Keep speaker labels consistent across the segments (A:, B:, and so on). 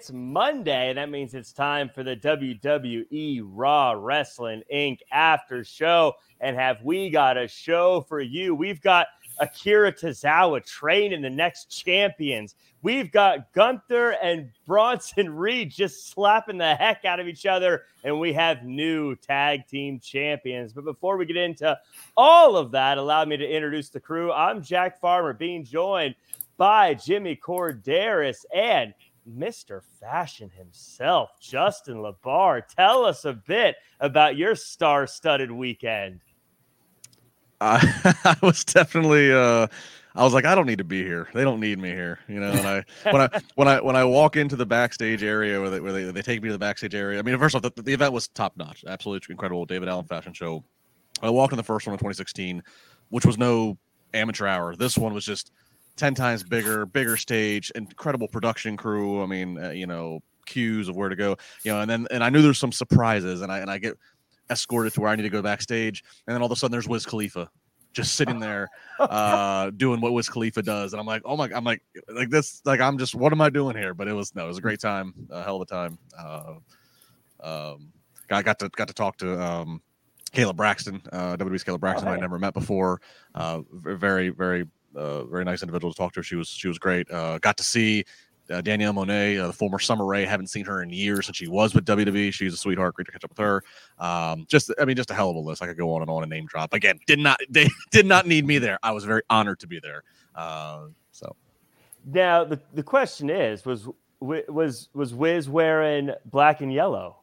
A: it's Monday. That means it's time for the WWE Raw Wrestling Inc. after show. And have we got a show for you? We've got Akira Tozawa training the next champions. We've got Gunther and Bronson Reed just slapping the heck out of each other, and we have new tag team champions. But before we get into all of that, allow me to introduce the crew. I'm Jack Farmer, being joined by Jimmy Korderas and Mr. Fashion himself, Justin LaBar. Tell us a bit about your star studded weekend.
B: I, I was definitely uh I was like, I don't need to be here. They don't need me here, you know. And I when I when I when I walk into the backstage area where they where they, they take me to the backstage area. I mean, first off, the, the event was top notch, absolutely incredible. David Allen Fashion Show. I walked in the first one in 2016, which was no amateur hour. This one was just ten times bigger, bigger stage, incredible production crew. I mean, uh, you know, cues of where to go, you know, and then and I knew there's some surprises, and I and I get escorted to where I need to go backstage, and then all of a sudden there's Wiz Khalifa just sitting there uh doing what Wiz Khalifa does. And I'm like, oh my I'm like like this like I'm just what am I doing here? But it was no, it was a great time, a hell of a time. Uh um I got to got to talk to um Kayla Braxton, uh WWE's Kayla Braxton, oh, I'd never met before. Uh very, very uh, very nice individual to talk to. She was she was great. Uh, got to see uh, Danielle Monet, uh, the former Summer Rae. Haven't seen her in years since she was with WWE. She's a sweetheart. Great to catch up with her. Um, just, I mean, just a hell of a list. I could go on and on and name drop. Again, did not they did not need me there. I was very honored to be there. Uh, so
A: now the the question is was was was Wiz wearing black and yellow?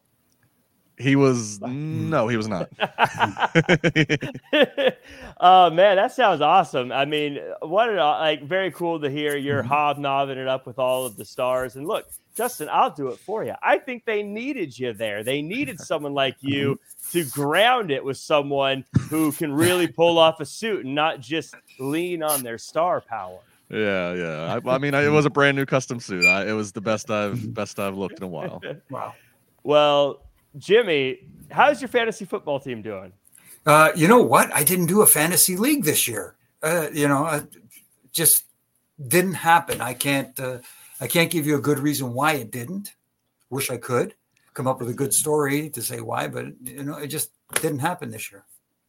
B: He was no, he was not.
A: oh man, that sounds awesome. I mean, what an, like very cool to hear you're mm-hmm. hobnobbing it up with all of the stars. And look, Justin, I'll do it for you. I think they needed you there. They needed someone like you to ground it with someone who can really pull off a suit and not just lean on their star power.
B: Yeah, yeah. I, I mean, I, it was a brand new custom suit. I, it was the best I've best I've looked in a while.
A: wow. Well, Jimmy, how's your fantasy football team doing?
C: Uh, you know what? I didn't do a fantasy league this year. Uh, you know, it just didn't happen. I can't. Uh, I can't give you a good reason why it didn't. Wish I could come up with a good story to say why, but you know, it just didn't happen this year.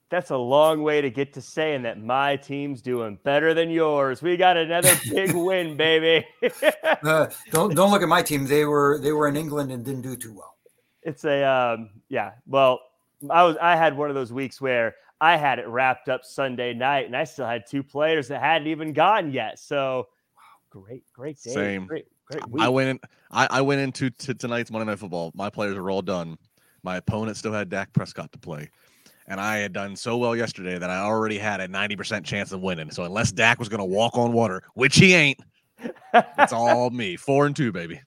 A: That's a long way to get to saying that my team's doing better than yours. We got another big win, baby.
C: uh, don't don't look at my team. They were they were in England and didn't do too well
A: it's a um, yeah. Well, I was I had one of those weeks where I had it wrapped up Sunday night, and I still had two players that hadn't even gone yet. So, wow, great, great day.
B: Same.
A: Great, great
B: week. I went in. I, I went into to tonight's Monday Night Football. My players were all done. My opponent still had Dak Prescott to play. And I had done so well yesterday that I already had a 90% chance of winning. So unless Dak was going to walk on water, which he ain't, it's all me. Four and two, baby.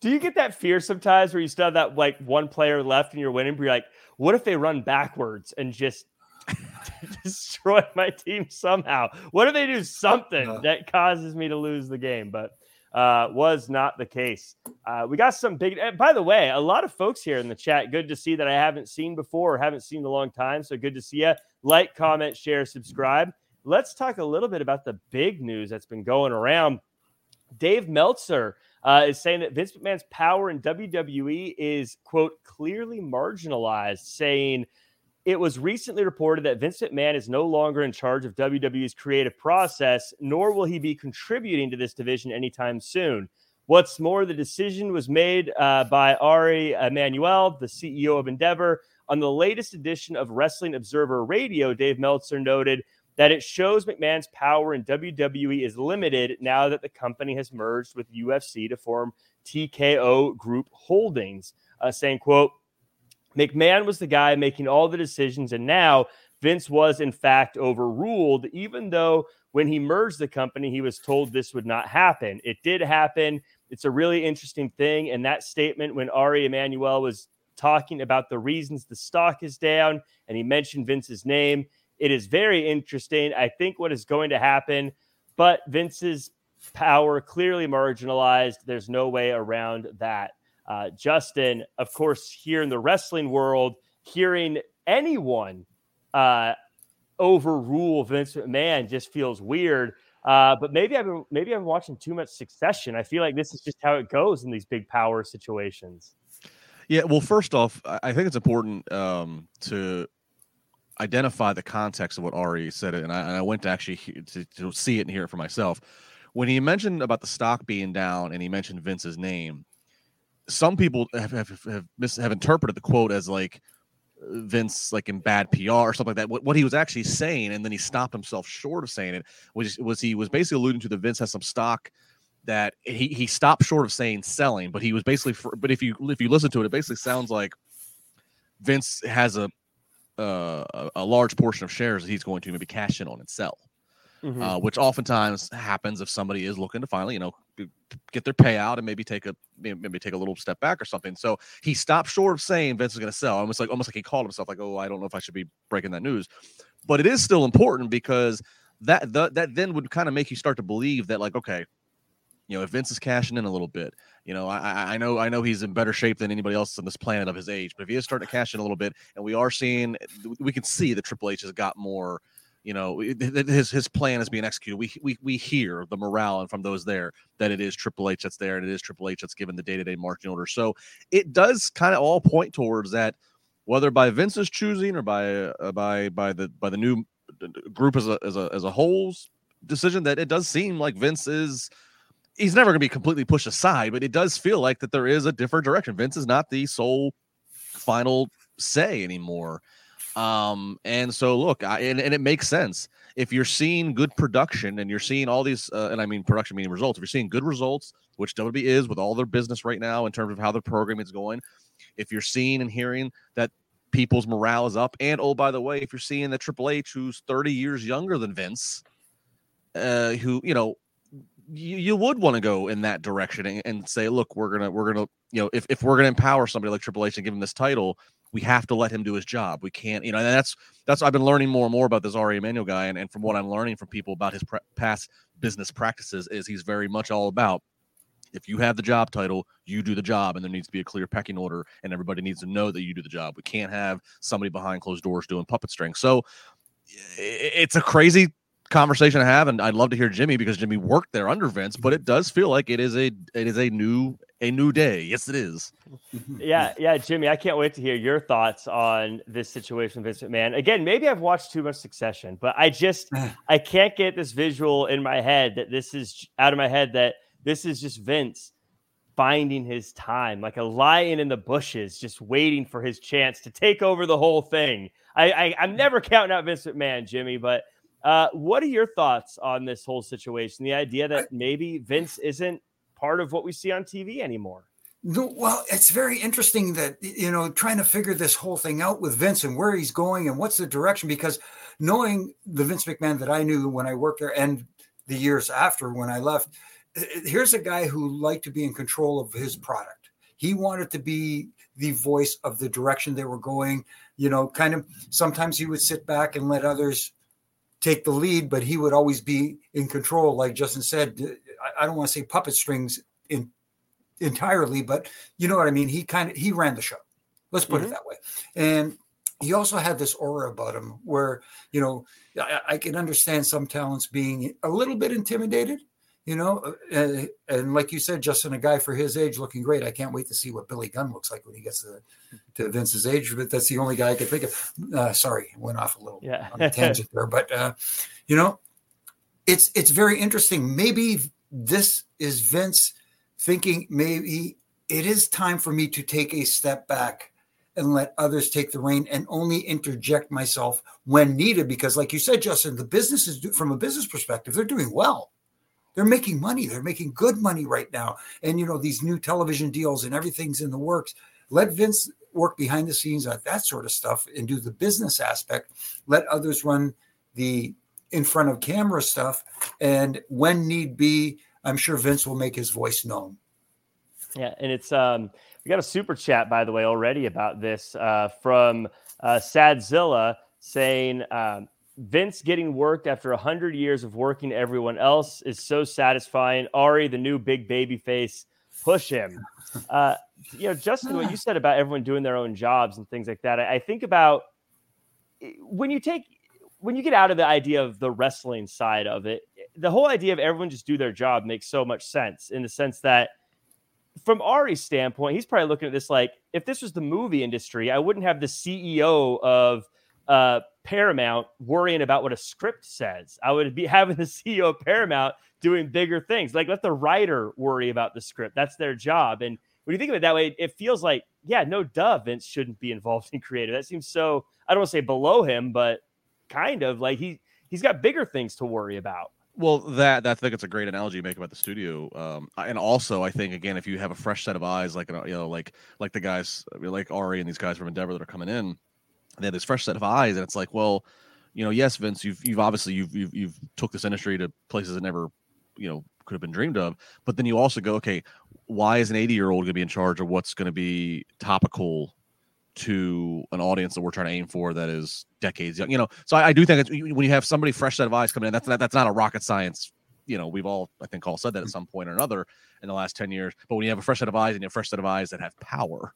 A: Do you get that fear sometimes where you still have that like one player left and you're winning, but you're like, what if they run backwards and just destroy my team somehow? What if they do something that causes me to lose the game? But uh, was not the case. Uh, we got some big. By the way, a lot of folks here in the chat. Good to see that I haven't seen before or haven't seen in a long time. So good to see you. Like, comment, share, subscribe. Let's talk a little bit about the big news that's been going around. Dave Meltzer uh, is saying that Vince McMahon's power in WWE is, quote, clearly marginalized, saying it was recently reported that Vince McMahon is no longer in charge of WWE's creative process, nor will he be contributing to this division anytime soon. What's more, the decision was made uh, by Ari Emanuel, the CEO of Endeavor. On the latest edition of Wrestling Observer Radio, Dave Meltzer noted that it shows McMahon's power in WWE is limited now that the company has merged with UFC to form TKO Group Holdings, uh, saying, quote, McMahon was the guy making all the decisions, and now Vince was, in fact, overruled, even though when he merged the company, he was told this would not happen. It did happen. It's a really interesting thing. And that statement, when Ari Emanuel was talking about the reasons the stock is down and he mentioned Vince's name, it is very interesting. I think what is going to happen, but Vince's power clearly marginalized. There's no way around that. Uh, Justin, of course, here in the wrestling world, hearing anyone uh, overrule Vince McMahon just feels weird. Uh, but maybe I've been maybe I'm watching too much Succession. I feel like this is just how it goes in these big power situations.
B: Yeah, well, first off, I think it's important um, to identify the context of what Ari said, it, and I, and I went to actually to, to see it and hear it for myself. When he mentioned about the stock being down, and he mentioned Vince's name, some people have have have, mis- have interpreted the quote as like uh, Vince like in bad PR or something like that. What, what he was actually saying, and then he stopped himself short of saying it, was was he was basically alluding to the Vince has some stock that he he stopped short of saying selling, but he was basically. For, but if you if you listen to it, it basically sounds like Vince has a uh, a large portion of shares that he's going to maybe cash in on and sell. Mm-hmm. Uh, which oftentimes happens if somebody is looking to finally, you know, get their payout and maybe take a maybe take a little step back or something. So he stopped short of saying Vince is going to sell. Almost like almost like he called himself like, oh, I don't know if I should be breaking that news, but it is still important because that the, that then would kind of make you start to believe that like, okay, you know, if Vince is cashing in a little bit, you know, I, I know I know he's in better shape than anybody else on this planet of his age, but if he is starting to cash in a little bit, and we are seeing, we can see that Triple H has got more you know his his plan is being executed. We we we hear the morale and from those there that it is Triple H that's there and it is Triple H that's given the day to day marching order. So it does kind of all point towards that, whether by Vince's choosing or by uh, by by the by the new group as a as a as a whole's decision that it does seem like Vince is he's never going to be completely pushed aside, but it does feel like that there is a different direction. Vince is not the sole final say anymore. Um, and so look, I, and, and it makes sense if you're seeing good production and you're seeing all these, uh, and I mean production meaning results. If you're seeing good results, which WWE is with all their business right now in terms of how the program is going, if you're seeing and hearing that people's morale is up, and oh by the way, if you're seeing that Triple H, who's 30 years younger than Vince, uh, who you know you, you would want to go in that direction and, and, say, look, we're gonna we're gonna you know if, if we're gonna empower somebody like Triple H and give him this title, we have to let him do his job. We can't, you know, and that's that's I've been learning more and more about this Ari Emanuel guy, and, and from what I'm learning from people about his pre- past business practices, is he's very much all about if you have the job title, you do the job, and there needs to be a clear pecking order, and everybody needs to know that you do the job. We can't have somebody behind closed doors doing puppet strings. So it's a crazy conversation to have, and I'd love to hear Jimmy because Jimmy worked there under Vince, but it does feel like it is a it is a new a new day. Yes, it is.
A: yeah, yeah, Jimmy, I can't wait to hear your thoughts on this situation, Vince McMahon. Again, maybe I've watched too much Succession, but I just I can't get this visual in my head that this is out of my head that this is just Vince finding his time, like a lion in the bushes, just waiting for his chance to take over the whole thing. I, I I'm mm. never counting out Vince McMahon, Jimmy, but uh, what are your thoughts on this whole situation? The idea that maybe Vince isn't part of what we see on TV anymore.
C: No, well, it's very interesting that you know trying to figure this whole thing out with Vince and where he's going and what's the direction. Because knowing the Vince McMahon that I knew when I worked there and the years after when I left, here's a guy who liked to be in control of his product. He wanted to be the voice of the direction they were going. You know, kind of sometimes he would sit back and let others take the lead, but he would always be in control. Like Justin said, I don't want to say puppet strings in entirely, but you know what I mean. He kind of he ran the show. Let's put mm-hmm. it that way. And he also had this aura about him where you know I, I, can understand some talents being a little bit intimidated You know, uh, and like you said, Justin, a guy for his age looking great. I can't wait to see what Billy Gunn looks like when he gets to, to Vince's age. But that's the only guy I could think of. Uh, sorry, went off a little
A: yeah.
C: on a tangent there. But uh, you know, it's it's very interesting. Maybe this is Vince thinking maybe it is time for me to take a step back and let others take the reign and only interject myself when needed because like you said justin the business is from a business perspective they're doing well they're making money. They're making good money right now. And you know these new television deals and everything's in the works. Let vince work behind the scenes on that sort of stuff and do the business aspect. Let others run the in front of camera stuff. And when need be i'm sure vince will make his voice known.
A: Yeah and it's um we got a super chat, by the way, already about this uh, from uh, Sadzilla saying um, Vince getting worked after 100 years of working everyone else is so satisfying. Ari, the new big baby face, push him. Uh, you know, Justin, what you said about everyone doing their own jobs and things like that, I, I think about eh, when you take when you get out of the idea of the wrestling side of it, the whole idea of everyone just do their job makes so much sense in the sense that from Ari's standpoint, he's probably looking at this like if this was the movie industry, I wouldn't have the CEO of uh, Paramount worrying about what a script says. I would be having the CEO of Paramount doing bigger things. Like let the writer worry about the script. That's their job. And when you think of it that way, it feels like, yeah, no duh, Vince shouldn't be involved in creative. That seems so I don't want to say below him, but kind of like he he's got bigger things to worry about.
B: Well, that, that I think it's a great analogy you make about the studio, um, and also I think again, if you have a fresh set of eyes, like you know, like like the guys like Ari and these guys from Endeavor that are coming in, they have this fresh set of eyes, and it's like, well, you know, yes, Vince, you've you've obviously you've you've, you've took this industry to places that never, you know, could have been dreamed of, but then you also go, okay, why is an 80 year old going to be in charge of what's going to be topical to an audience that we're trying to aim for that is decades young. You know, so I, I do think when you have somebody fresh set of eyes coming in, that's not, that's not a rocket science. You know, we've all I think all said that at some point or another in the last ten years. But when you have a fresh set of eyes and you have a fresh set of eyes that have power,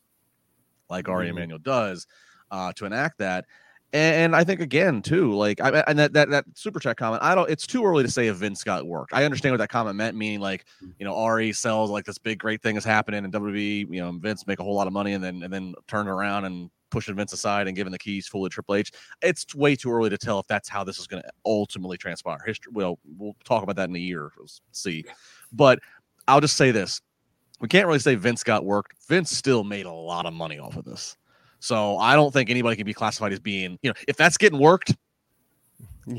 B: like Ari mm-hmm. Emanuel does, uh, to enact that. And I think again too, like I and that that that super chat comment, I don't. It's too early to say if Vince got worked. I understand what that comment meant, meaning like you know Ari sells like this big great thing is happening, and WWE, you know, Vince make a whole lot of money, and then and then turn around and pushing Vince aside and giving the keys fully to Triple H. It's way too early to tell if that's how this is going to ultimately transpire. History. Well, we'll talk about that in a year. We'll see, but I'll just say this: we can't really say Vince got worked. Vince still made a lot of money off of this. So I don't think anybody can be classified as being, you know, if that's getting worked,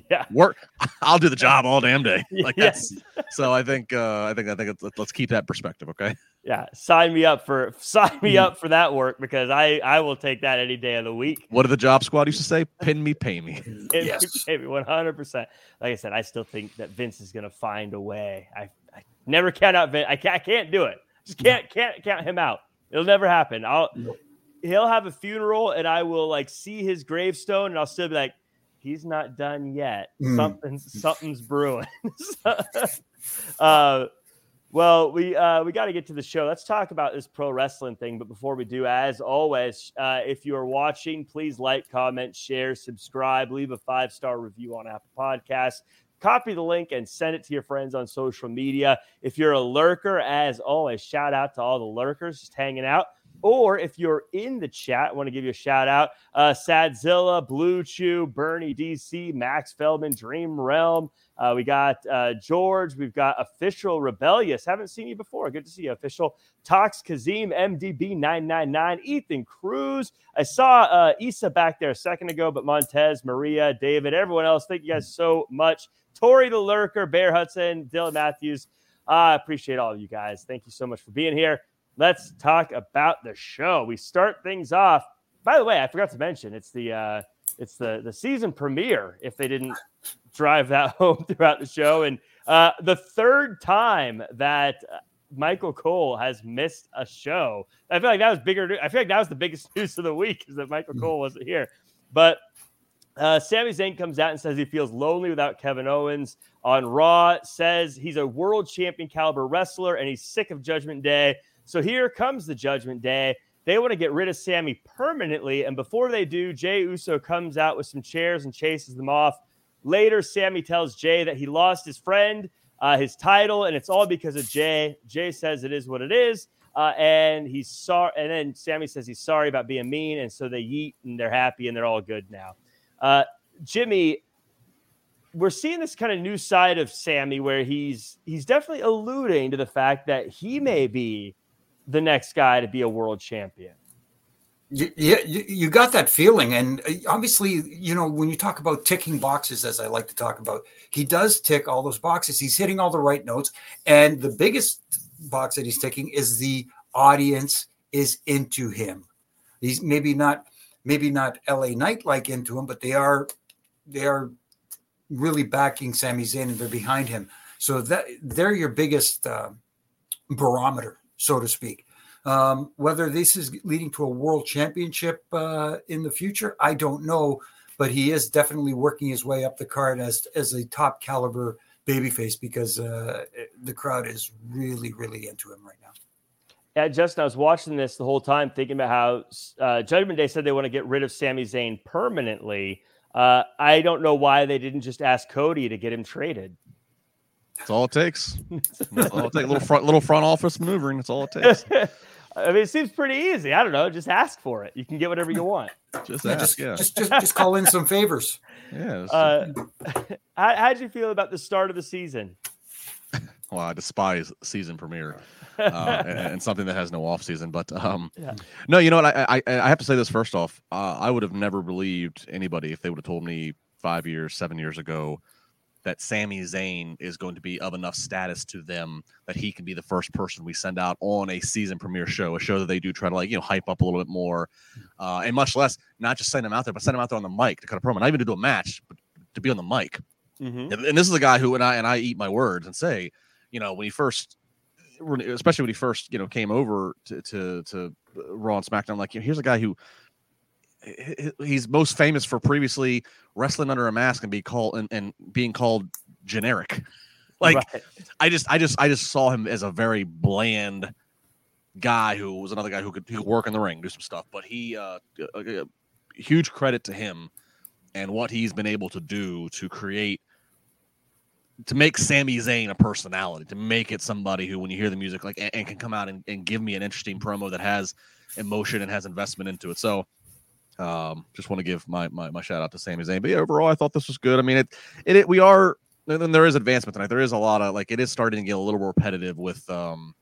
A: yeah,
B: work. I'll do the job all damn day. Like yes. that's so. I think. uh I think. I think. Let's keep that perspective. Okay.
A: Yeah, sign me up for sign me up for that work because I I will take that any day of the week.
B: What did the job squad used to say? Pin me, pay me.
A: yes. pay me one hundred percent. Like I said, I still think that Vince is going to find a way. I, I never count out Vince. I can't, I can't do it. Just can't can't count him out. It'll never happen. I'll nope he'll have a funeral and I will like see his gravestone and I'll still be like, he's not done yet. Mm. Something's something's brewing. uh, well, we uh, we got to get to the show. Let's talk about this pro wrestling thing. But before we do, as always, uh, if you are watching, please like, comment, share, subscribe, leave a five star review on Apple Podcasts. Copy the link and send it to your friends on social media. If you're a lurker, as always, shout out to all the lurkers just hanging out. Or if you're in the chat, I want to give you a shout out. Uh, Sadzilla, Blue Chew, Bernie DC, Max Feldman, Dream Realm. Uh, we got uh, George. We've got Official Rebellious. Haven't seen you before. Good to see you, Official. Tox Kazim, MDB 999, Ethan Cruz. I saw uh, Isa back there a second ago, but Montez, Maria, David, everyone else. Thank you guys so much. Tori the Lurker, Bear Hudson, Dylan Matthews. I appreciate all of you guys. Thank you so much for being here let's talk about the show. We start things off. By the way, I forgot to mention it's the uh, it's the the season premiere. If they didn't drive that home throughout the show, and uh, the third time that Michael Cole has missed a show. I feel like that was bigger. I feel like that was the biggest news of the week is that Michael Cole wasn't here. But uh, Sami Zayn comes out and says he feels lonely without Kevin Owens on Raw. Says he's a world champion caliber wrestler and he's sick of Judgment Day. So here comes the Judgment Day. They want to get rid of Sami permanently. And before they do, Jey Uso comes out with some chairs and chases them off. Later, Sami tells Jey that he lost his friend uh, his title, and it's all because of Jey. Jey says it is what it is. Uh, and he's sorry. And then Sami says he's sorry about being mean. And so they eat and they're happy and they're all good now. Uh, Jimmy, we're seeing this kind of new side of Sami where he's he's definitely alluding to the fact that he may be the next guy to be a world champion.
C: Yeah, you got that feeling, and uh, obviously, you know, when you talk about ticking boxes, as I like to talk about, he does tick all those boxes. He's hitting all the right notes, and the biggest box that he's ticking is the audience is into him. He's maybe not, maybe not LA Knight like into him, but they are, they are really backing Sami Zayn and they're behind him. So that they're your biggest uh, barometer, so to speak. Um, whether this is leading to a world championship uh, in the future, I don't know, but he is definitely working his way up the card as as a top caliber babyface because uh, the crowd is really, really into him right now.
A: Yeah, Justin, I was watching this the whole time, thinking about how uh, Judgment Day said they want to get rid of Sami Zayn permanently. Uh, I don't know why they didn't just ask Cody to get him traded.
B: That's all it takes. That's all it takes. Little front, little front office maneuvering. That's all it takes.
A: I mean, it seems pretty easy. I don't know. Just ask for it. You can get whatever you want.
B: Just ask.
C: Just,
B: yeah.
C: just, just, just call in some favors.
B: Yeah.
A: Uh, how, how'd you feel about the start of the season?
B: Well, I despise season premiere uh, and, and, something that has no off season. But um, yeah. no, you know what? I, I, I have to say this first off. Uh, I would have never believed anybody if they would have told me five years, seven years ago that Sami Zayn is going to be of enough status to them that he can be the first person we send out on a season premiere show, a show that they do try to like you know hype up a little bit more, uh, and much less not just send him out there, but send him out there on the mic to cut a promo, not even to do a match, but to be on the mic. Mm-hmm. And, and, this is a guy who and I and I eat my words and say, you know, when he first, especially when he first you know came over to to, to Raw and SmackDown, like you know, here's a guy who he's most famous for previously wrestling under a mask and be called and, and being called generic. Like right. I just I just I just saw him as a very bland guy who was another guy who could, who could work in the ring, do some stuff. But he uh, uh, uh, huge credit to him and what he's been able to do to create to make Sami Zayn a personality, to make it somebody who, when you hear the music, like and, and can come out and, and give me an interesting promo that has emotion and has investment into it. So um, just want to give my, my, my shout out to Sami Zayn. But yeah, overall, I thought this was good. I mean, it, it, it we are, then there is advancement tonight. There is a lot of like, it is starting to get a little more repetitive with, um,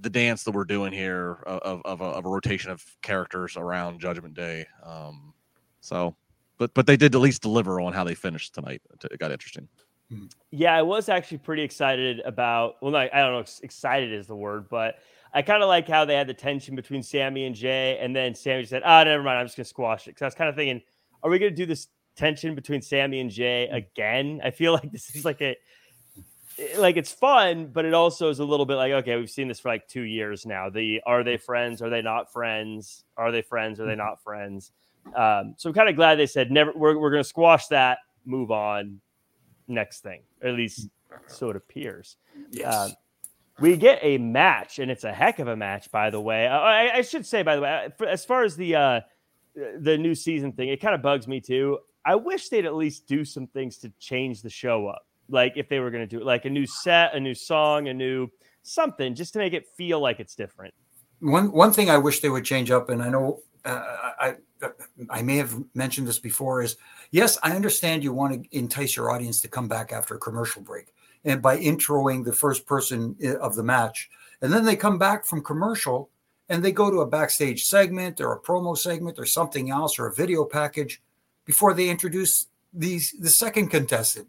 B: the dance that we're doing here of, of, a, of a rotation of characters around Judgment Day. Um, so, but but they did at least deliver on how they finished tonight. It got interesting.
A: Hmm. Yeah, I was actually pretty excited about. Well, I don't know, excited is the word, but I kind of like how they had the tension between Sami and Jey, and then Sami said, "Ah, oh, never mind, I'm just gonna squash it." Because I was kind of thinking, are we gonna do this tension between Sami and Jey again? I feel like this is like a like it's fun, but it also is a little bit like okay, we've seen this for like two years now. The are they friends? Are they not friends? Are they friends? Are they not friends? Um, so I'm kind of glad they said never. We're we're gonna squash that. Move on. Next thing, or at least so it appears.
C: Yes. Um,
A: we get a match, and it's a heck of a match, by the way. I, I should say, by the way, as far as the uh, the new season thing, it kind of bugs me too. I wish they'd at least do some things to change the show up. Like if they were going to do it, like a new set, a new song, a new something, just to make it feel like it's different.
C: One one thing I wish they would change up, and I know uh, I I may have mentioned this before, is yes, I understand you want to entice your audience to come back after a commercial break and by introing the first person of the match. And then they come back from commercial and they go to a backstage segment or a promo segment or something else or a video package before they introduce these the second contestant.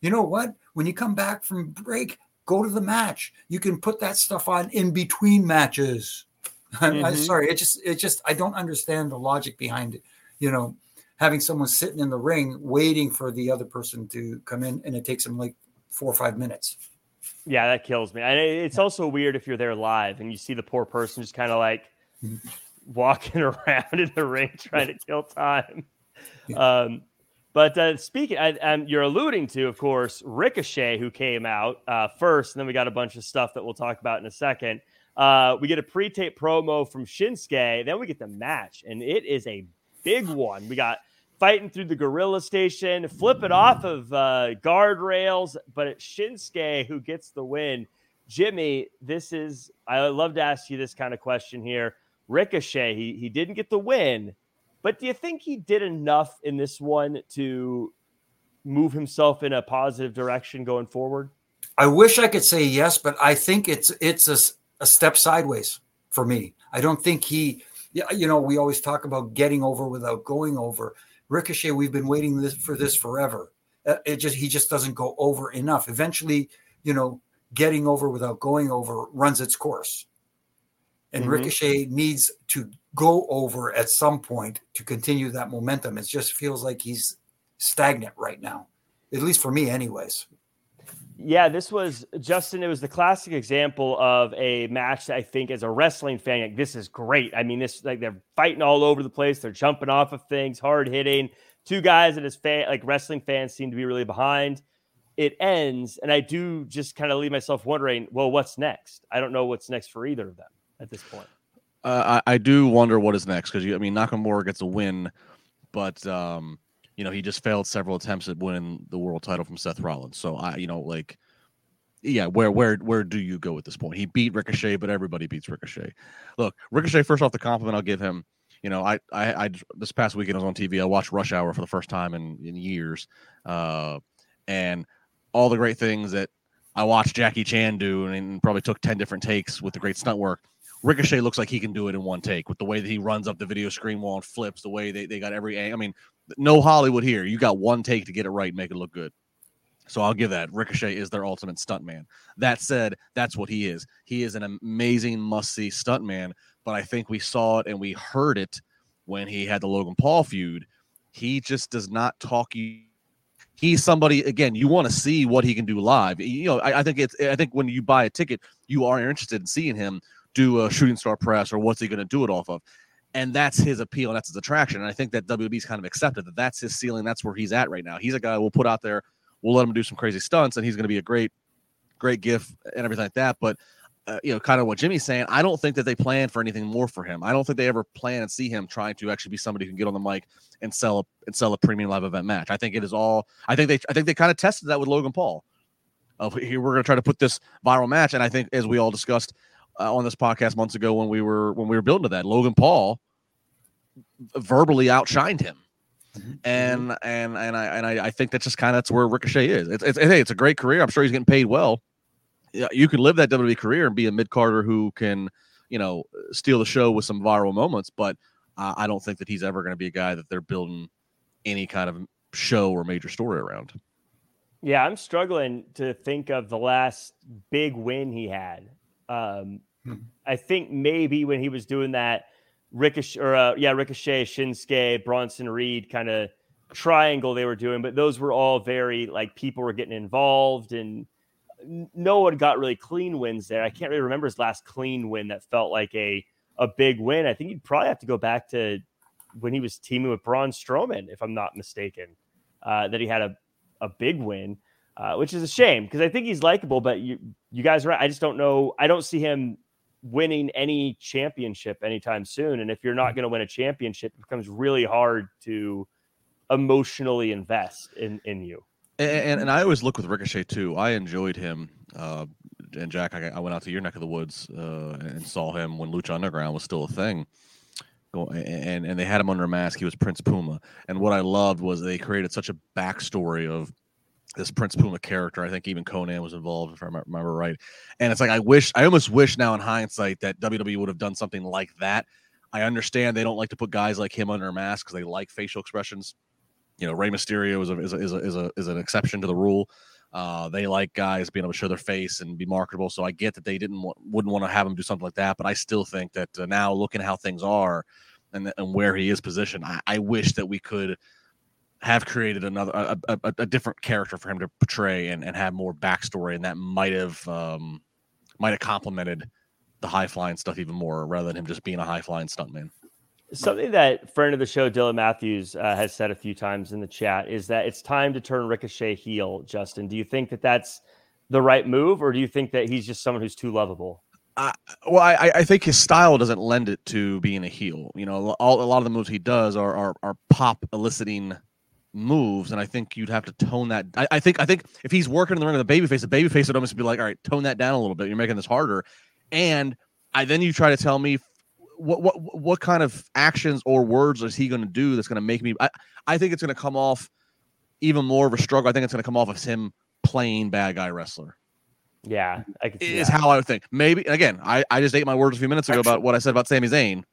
C: You know what? When you come back from break, go to the match. You can put that stuff on in between matches. Mm-hmm. I'm sorry. It just it just I don't understand the logic behind it. You know, having someone sitting in the ring waiting for the other person to come in and it takes them like four or five minutes.
A: Yeah, that kills me. And it's also weird if you're there live and you see the poor person just kind of like mm-hmm. walking around in the ring trying to kill time. Yeah. Um, but uh, speaking, I, um, you're alluding to, of course, Ricochet, who came out uh, first, and then we got a bunch of stuff that we'll talk about in a second. Uh, we get a pre-tape promo from Shinsuke, then we get the match, and it is a big one. We got fighting through the gorilla station, flip it off of uh, guardrails, but it's Shinsuke who gets the win. Jimmy, this is, I love to ask you this kind of question here. Ricochet, he, he didn't get the win, but do you think he did enough in this one to move himself in a positive direction going forward?
C: I wish I could say yes, but I think it's it's a, a step sideways for me. I don't think he, you know, we always talk about getting over without going over. Ricochet, we've been waiting this, for this forever. Uh, it just he just doesn't go over enough. Eventually, you know, getting over without going over runs its course. And mm-hmm. Ricochet needs to go over at some point to continue that momentum. It just feels like he's stagnant right now, at least for me, anyways.
A: Yeah, this was Justin. It was the classic example of a match that I think, as a wrestling fan, like this is great. I mean, this like they're fighting all over the place. They're jumping off of things, hard hitting. Two guys that as fan like wrestling fans seem to be really behind. It ends, and I do just kind of leave myself wondering, well, what's next? I don't know what's next for either of them at this point.
B: Uh, I, I do wonder what is next because you I mean Nakamura gets a win, but um, you know, he just failed several attempts at winning the world title from Seth Rollins. So I, you know, like, yeah, where where where do you go at this point? He beat Ricochet, but everybody beats Ricochet. Look, Ricochet. First off, the compliment I'll give him. You know, I I, I this past weekend I was on TV. I watched Rush Hour for the first time in in years, uh, and all the great things that I watched Jackie Chan do, and probably took ten different takes with the great stunt work. Ricochet looks like he can do it in one take with the way that he runs up the video screen wall and flips, the way they, they got every I mean, no Hollywood here. You got one take to get it right and make it look good. So I'll give that. Ricochet is their ultimate stuntman. That said, that's what he is. He is an amazing must see stuntman, but I think we saw it and we heard it when he had the Logan Paul feud. He just does not talk you. He's somebody again. You want to see what he can do live. You know, I, I think it's. I think when you buy a ticket, you are interested in seeing him do a shooting star press or what's he going to do it off of and that's his appeal and that's his attraction. And I think that WWE's kind of accepted that that's his ceiling. That's where he's at right now. He's a guy we'll put out there. We'll let him do some crazy stunts, and he's going to be a great, great gift and everything like that. But uh, you know, kind of what Jimmy's saying. I don't think that they plan for anything more for him. I don't think they ever plan and see him trying to actually be somebody who can get on the mic and sell a and sell a premium live event match. I think it is all. I think they. I think they kind of tested that with Logan Paul. Here, we're going to try to put this viral match, and I think as we all discussed uh, on this podcast months ago when we were when we were building to that, Logan Paul verbally outshined him. Mm-hmm. And and and I and I, I think that's just kind of that's where Ricochet is. It's, it's hey, it's a great career. I'm sure he's getting paid well. Yeah, you can live that WWE career and be a mid carder who can, you know, steal the show with some viral moments. But uh, I don't think that he's ever going to be a guy that they're building any kind of show or major story around.
A: Yeah, I'm struggling to think of the last big win he had. Um, I think maybe when he was doing that Ricochet or uh, yeah, Ricochet, Shinsuke, Bronson Reed kind of triangle they were doing, but those were all very like people were getting involved and no one got really clean wins there. I can't really remember his last clean win that felt like a a big win. I think you'd probably have to go back to when he was teaming with Braun Strowman, if I'm not mistaken, uh, that he had a, a big win, uh, which is a shame because I think he's likable. But you you guys are right. I just don't know. I don't see him winning any championship anytime soon. And if you're not mm. going to win a championship, it becomes really hard to emotionally invest in in you.
B: And, and, and I always look with Ricochet too. I enjoyed him. Uh, and Jack, I, I, went out to your neck of the woods uh, and saw him when Lucha Underground was still a thing. And and they had him under a mask. He was Prince Puma. And what I loved was they created such a backstory of this Prince Puma character. I think even Konnan was involved, if I remember right. And it's like I wish, I almost wish now in hindsight that WWE would have done something like that. I understand they don't like to put guys like him under a mask because they like facial expressions. You know, Rey Mysterio is a, is a, is a, is, a, is an exception to the rule. Uh, they like guys being able to show their face and be marketable. So I get that they didn't wouldn't want to have him do something like that, but I still think that uh, now looking how things are and, and where he is positioned, I, I wish that we could have created another a, a, a, different character for him to portray and, and have more backstory and that might have um might have complemented the high flying stuff even more rather than him just being a high flying stuntman.
A: Something that friend of the show dylan matthews uh, has said a few times in the chat is that it's time to turn ricochet heel justin. Do you think that that's the right move or do you think that he's just someone who's too lovable?
B: I, well, I, I think his style doesn't lend it to being a heel. You know, all, a lot of the moves he does are are, are pop eliciting moves, and I think you'd have to tone that. I, I think I think if he's working in the ring of the babyface, the babyface would almost be like, all right, tone that down a little bit. You're making this harder, and I then you try to tell me what what what kind of actions or words is he going to do that's going to make me? I I think it's going to come off even more of a struggle. I think it's going to come off as him playing bad guy wrestler.
A: Yeah, I
B: is that. how I would think. Maybe again, I, I just ate my words a few minutes ago Actually, about what I said about Sami Zayn,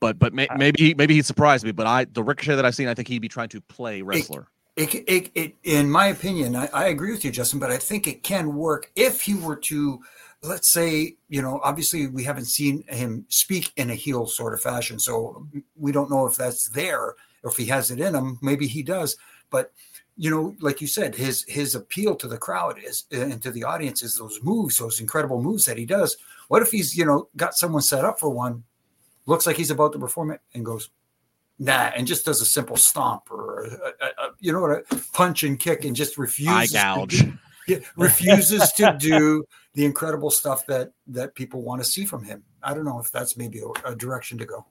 B: but but may, uh, maybe he, maybe he surprised me. But I the ricochet that I've seen, I think he'd be trying to play wrestler.
C: It, it, it, it in my opinion, I, I agree with you, Justin. But I think it can work if he were to, let's say, you know, obviously we haven't seen him speak in a heel sort of fashion, so we don't know if that's there or if he has it in him. Maybe he does, but you know, like you said, his his appeal to the crowd is and to the audience is those moves, those incredible moves that he does. What if he's you know got someone set up for one, looks like he's about to perform it, and goes, nah, and just does a simple stomp or a, a, a, you know what, a punch and kick, and just refuses
B: eye gouge,
C: to do, refuses to do the incredible stuff that that people want to see from him. I don't know if that's maybe a, direction to go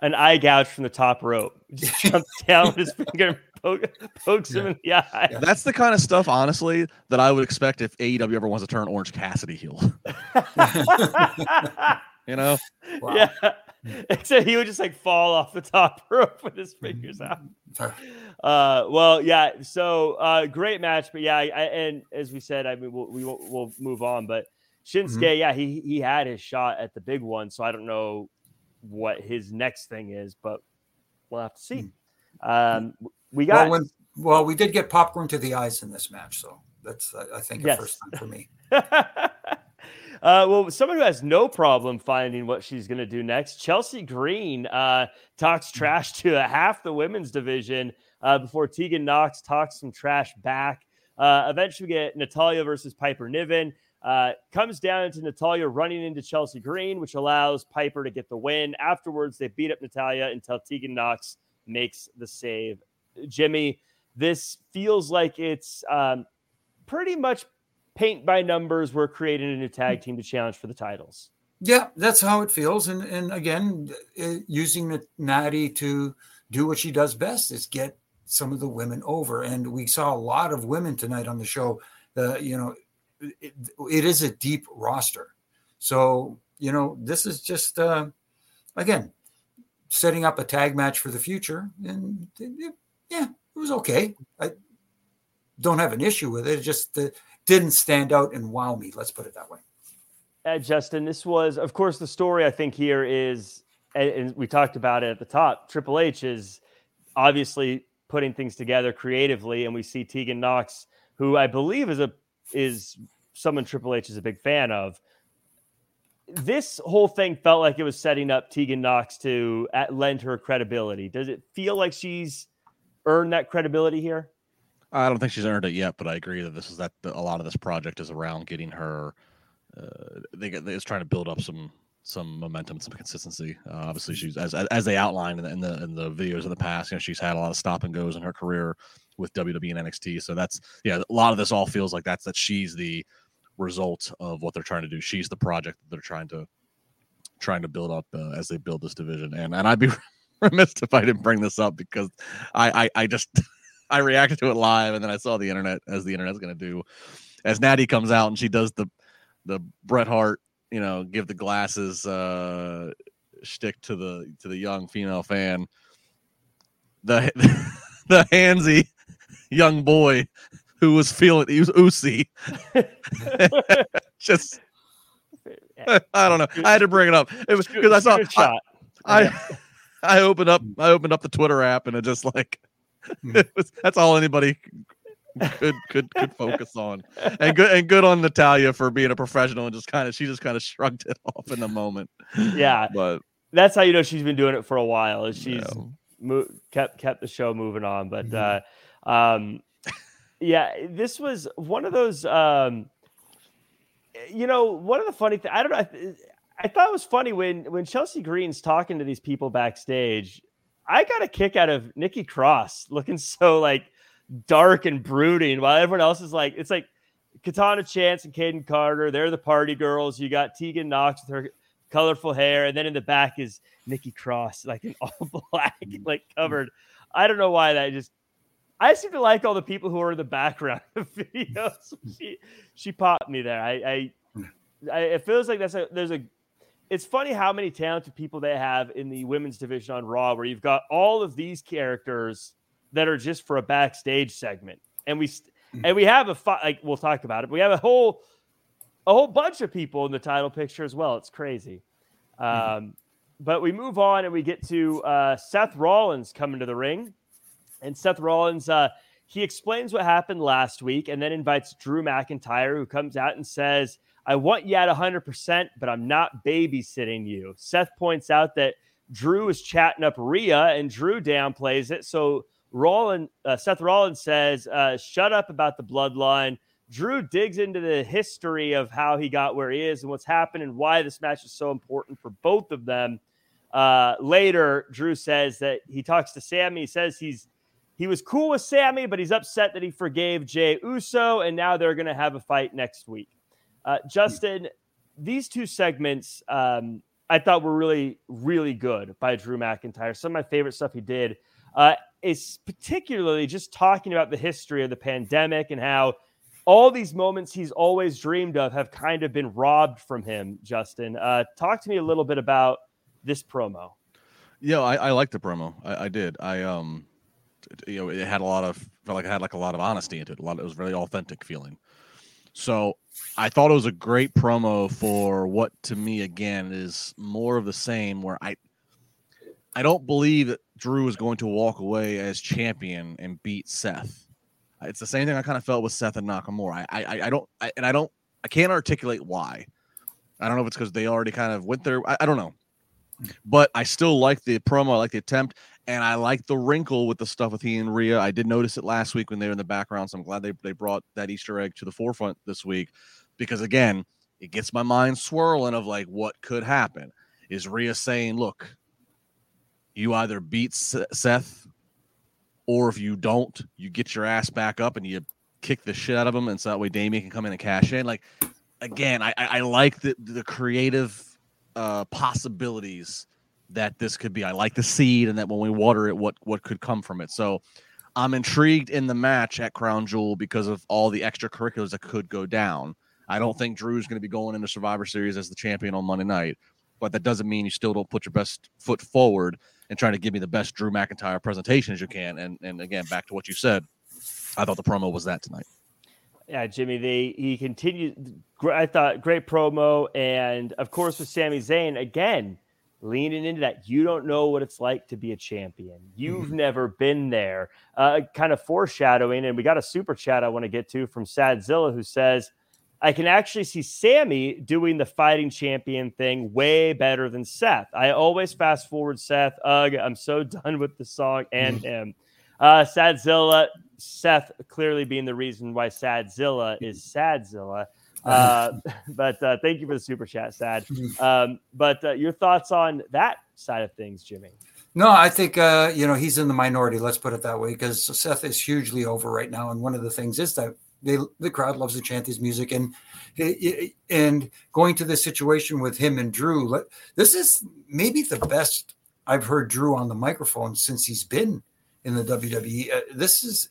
A: an eye gouge from the top rope. Just jumps down with his finger and poke, pokes yeah. him in the eye.
B: Yeah. That's the kind of stuff, honestly, that I would expect if AEW ever wants to turn Orange Cassidy heel. you know?
A: Wow. Yeah. Except he would just like fall off the top rope with his fingers out. Uh, well, yeah. So uh, great match, but yeah, I, and as we said, I mean, we'll, we will, we'll move on, but Shinsuke, mm-hmm. yeah, he he had his shot at the big one, so I don't know what his next thing is, but we'll have to see. Mm-hmm. Um, we got
C: well, when, well, we did get popcorn to the eyes in this match, so that's I think the yes. first time for me.
A: Uh, well, someone who has no problem finding what she's going to do next, Chelsea Green uh, talks hmm. trash to half the women's division uh, before Tegan Knox talks some trash back. Uh, eventually, we get Natalya versus Piper Niven. Uh, comes down to Natalya running into Chelsea Green, which allows Piper to get the win. Afterwards, they beat up Natalya until Tegan Knox makes the save Jimmy, this feels like it's um, pretty much paint by numbers. We're creating a new tag team to challenge for the titles.
C: Yeah, that's how it feels. And and again, uh, using the Natty to do what she does best is get some of the women over. And we saw a lot of women tonight on the show. Uh, you know, it, it is a deep roster. So you know, this is just uh, again setting up a tag match for the future. And yeah, it was okay. I don't have an issue with it. It just uh, didn't stand out and wow me. Let's put it that way.
A: Uh, Justin, this was, of course, the story I think here is, and we talked about it at the top. Triple H is obviously putting things together creatively, and we see Tegan Knox, who I believe is a is someone Triple H is a big fan of. This whole thing felt like it was setting up Tegan Knox to at, lend her credibility. Does it feel like she's earned that credibility here?
B: I don't think she's earned it yet, but I agree that this is that a lot of this project is around getting her. Uh, they, it's trying to build up some some momentum, some consistency. Uh, obviously, she's as as they outlined in the, in the, in the videos in the past. You know, she's had a lot of stop and goes in her career with WWE and NXT. So that's yeah, a lot of this all feels like that's that she's the result of what they're trying to do. She's the project that they're trying to trying to build up uh, as they build this division. And and I'd be remiss if I didn't bring this up because I, I, I just I reacted to it live and then I saw the internet as the internet's gonna do. As Natty comes out and she does the the Bret Hart, you know, give the glasses uh shtick to the to the young female fan. The the handsy young boy who was feeling he was oozy. Just I don't know. I had to bring it up. It was because I saw I, I I opened up I opened up the Twitter app and it just like was, that's all anybody could could could focus on. And good and good on Natalya for being a professional and just kind of she just kind of shrugged it off in the moment.
A: Yeah.
B: But
A: that's how you know she's been doing it for a while. Is she's yeah. mo- kept kept the show moving on. But mm-hmm. uh um yeah, this was one of those um you know, one of the funny things I don't know I thought it was funny when when Chelsea Green's talking to these people backstage. I got a kick out of Nikki Cross looking so like dark and brooding, while everyone else is like, it's like Katana Chance and Kayden Carter, they're the party girls. You got Tegan Knox with her colorful hair, and then in the back is Nikki Cross, like in all black, mm-hmm. like covered. I don't know why that just. I seem to like all the people who are in the background of videos. she she popped me there. I, I, I it feels like that's a there's a. It's funny how many talented people they have in the women's division on Raw, where you've got all of these characters that are just for a backstage segment, and we and we have a fi- like we'll talk about it. we have a whole a whole bunch of people in the title picture as well. It's crazy. Um, but we move on and we get to uh, Seth Rollins coming to the ring, and Seth Rollins uh, he explains what happened last week, and then invites Drew McIntyre, who comes out and says, "I want you at 100, percent but I'm not babysitting you." Seth points out that Drew is chatting up Rhea, and Drew downplays it. So Rollins, uh, Seth Rollins says, uh, "Shut up about the bloodline." Drew digs into the history of how he got where he is and what's happened and why this match is so important for both of them. Uh, later, Drew says that he talks to Sami. He says he's he was cool with Sami, but he's upset that he forgave Jey Uso, and now they're going to have a fight next week. Uh, Justin, these two segments um, I thought were really, really good by Drew McIntyre. Some of my favorite stuff he did uh, is particularly just talking about the history of the pandemic and how all these moments he's always dreamed of have kind of been robbed from him. Justin, uh, talk to me a little bit about this promo.
B: Yeah, I, I like the promo. I, I, did. I um, you know, it had a lot of felt like it had like a lot of honesty into it. A lot. Of, It was very authentic feeling. So I thought it was a great promo for what to me again is more of the same. Where I, I don't believe that Drew is going to walk away as champion and beat Seth. It's the same thing I kind of felt with Seth and Nakamura. I, I, I don't, I, and I don't, I can't articulate why. I don't know if it's because they already kind of went there. I, I don't know, but I still like the promo. I like the attempt, and I like the wrinkle with the stuff with he and Rhea. I did notice it last week when they were in the background, so I'm glad they they brought that Easter egg to the forefront this week, because again, it gets my mind swirling of like what could happen. Is Rhea saying, "Look, you either beat Seth or if you don't, you get your ass back up and you kick the shit out of him, and so that way Damien can come in and cash in. Like again, I, I like the the creative uh, possibilities that this could be. I like the seed, and that when we water it, what what could come from it. So I'm intrigued in the match at Crown Jewel because of all the extracurriculars that could go down. I don't think Drew's going to be going into Survivor Series as the champion on Monday night, but that doesn't mean you still don't put your best foot forward and trying to give me the best Drew McIntyre presentation as you can. And and again, back to what you said, I thought the promo was that tonight.
A: Yeah, Jimmy, they he continued. I thought great promo, and of course with Sami Zayn again leaning into that. You don't know what it's like to be a champion. You've mm-hmm. never been there. Uh, kind of foreshadowing, and we got a super chat I want to get to from Sadzilla who says I can actually see Sami doing the fighting champion thing way better than Seth. I always fast forward Seth. Ugh, I'm so done with the song and mm. him. Uh, Sadzilla, Seth clearly being the reason why Sadzilla is Sadzilla. Uh, but uh, thank you for the super chat, Sad. Um, but uh, your thoughts on that side of things, Jimmy?
C: No, I think uh, you know he's in the minority. Let's put it that way, because Seth is hugely over right now, and one of the things is that they the crowd loves to chant his music and and going to this situation with him and Drew this is maybe the best I've heard Drew on the microphone since he's been in the WWE uh, this is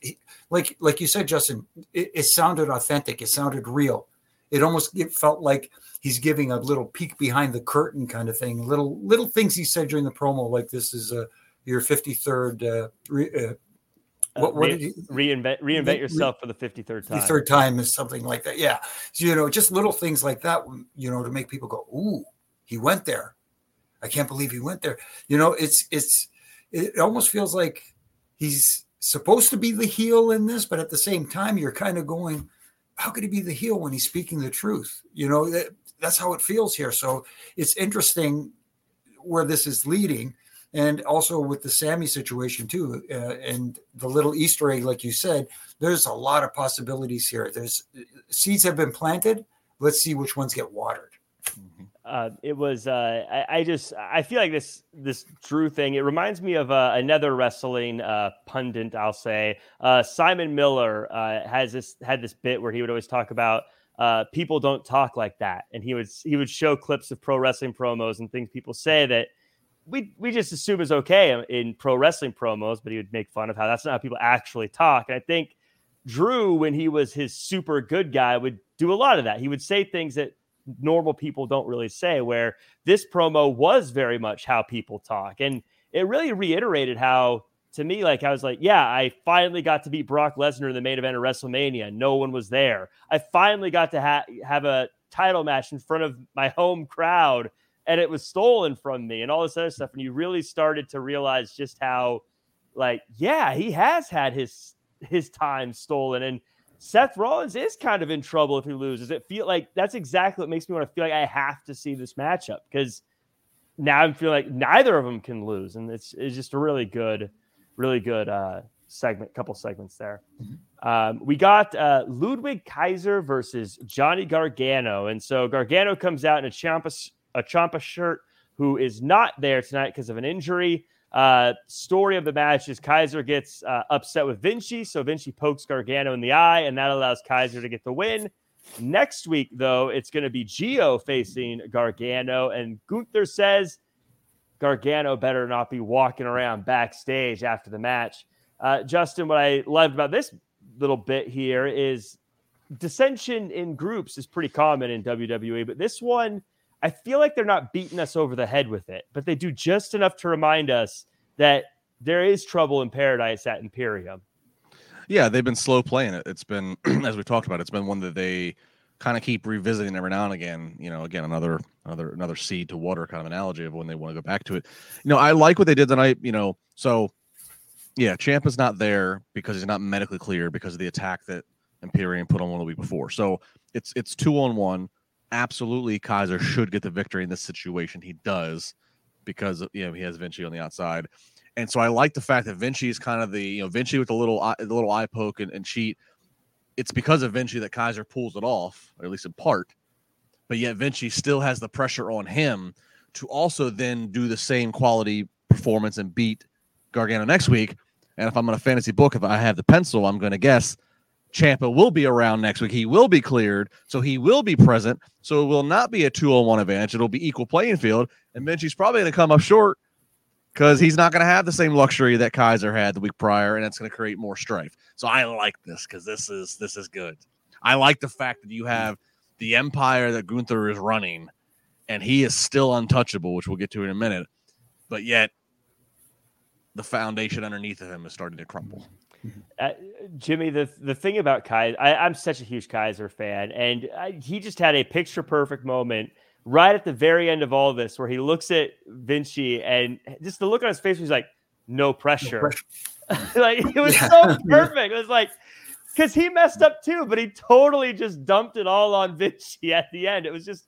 C: like like you said Justin it, it, sounded authentic it sounded real it almost it felt like he's giving a little peek behind the curtain kind of thing little little things he said during the promo like this is a your 53rd uh, re, uh,
A: what, what did he reinvent reinvent re- yourself for the 53rd time?
C: The third time is something like that. Yeah. So, you know, just little things like that, you know, to make people go, Ooh, he went there. I can't believe he went there. You know, it's it's it almost feels like he's supposed to be the heel in this, but at the same time, you're kind of going, How could he be the heel when he's speaking the truth? You know, that, that's how it feels here. So it's interesting where this is leading and also with the Sami situation too, uh, and the little Easter egg, like you said, there's a lot of possibilities here. There's seeds have been planted. Let's see which ones get watered.
A: Uh, it was uh, I, I, just I feel like this this Drew thing. It reminds me of uh, another wrestling uh, pundit. I'll say uh, Simon Miller has this had this bit where he would always talk about people don't talk like that, and he would he would show clips of pro wrestling promos and things people say that we we just assume is okay in pro wrestling promos, but he would make fun of how that's not how people actually talk. And I think Drew, when he was his super good guy, would do a lot of that. He would say things that normal people don't really say, where this promo was very much how people talk. And it really reiterated how, to me, like I was like, yeah, I finally got to beat Brock Lesnar in the main event of WrestleMania. No one was there. I finally got to ha- have a title match in front of my home crowd and it was stolen from me and all this other stuff. And you really started to realize just how, like, yeah, he has had his his time stolen. And Seth Rollins is kind of in trouble if he loses. It feel like that's exactly what makes me want to feel like I have to see this matchup because now I'm feeling like neither of them can lose, and it's it's just a really good, really good uh, segment, couple segments there. Mm-hmm. Um, we got uh, Ludwig Kaiser versus Johnny Gargano, and so Gargano comes out in a Ciampa a Ciampa shirt who is not there tonight because of an injury. Uh, story of the match is Kaiser gets uh, upset with Vinci, so Vinci pokes Gargano in the eye, and that allows Kaiser to get the win. Next week, though, it's going to be Geo facing Gargano, and Gunther says Gargano better not be walking around backstage after the match. Uh, Justin, what I loved about this little bit here is dissension in groups is pretty common in WWE, but this one I feel like they're not beating us over the head with it, but they do just enough to remind us that there is trouble in paradise at Imperium.
B: Yeah, they've been slow playing it. It's been, as we talked about, it's been one that they kind of keep revisiting every now and again. You know, again, another another another seed to water kind of analogy of when they want to go back to it. You know, I like what they did tonight. You know, so yeah, Ciampa is not there because he's not medically clear because of the attack that Imperium put on one the week before. So it's it's two on one absolutely Kaiser should get the victory in this situation. He does because you know he has Vinci on the outside, and so I like the fact that Vinci is kind of the you know Vinci with the little the little eye poke and, and cheat. It's because of Vinci that Kaiser pulls it off, or at least in part. But yet Vinci still has the pressure on him to also then do the same quality performance and beat Gargano next week. And if I'm on a fantasy book, if I have the pencil, I'm going to guess Ciampa will be around next week. He will be cleared, so he will be present. So it will not be a two on one advantage. It'll be equal playing field. And Vinci's probably going to come up short because he's not going to have the same luxury that Kaiser had the week prior, and it's going to create more strife. So I like this because this is this is good. I like the fact that you have the empire that Gunther is running, and he is still untouchable, which we'll get to in a minute. But yet, the foundation underneath of him is starting to crumble.
A: Uh, Jimmy, the the thing about Kaiser, I, am such a huge Kaiser fan, and I, he just had a picture perfect moment right at the very end of all this where he looks at Vinci and just the look on his face, he's like, "No pressure." No pressure. like it was yeah. so perfect. It was like because he messed up too, but he totally just dumped it all on Vinci at the end. It was just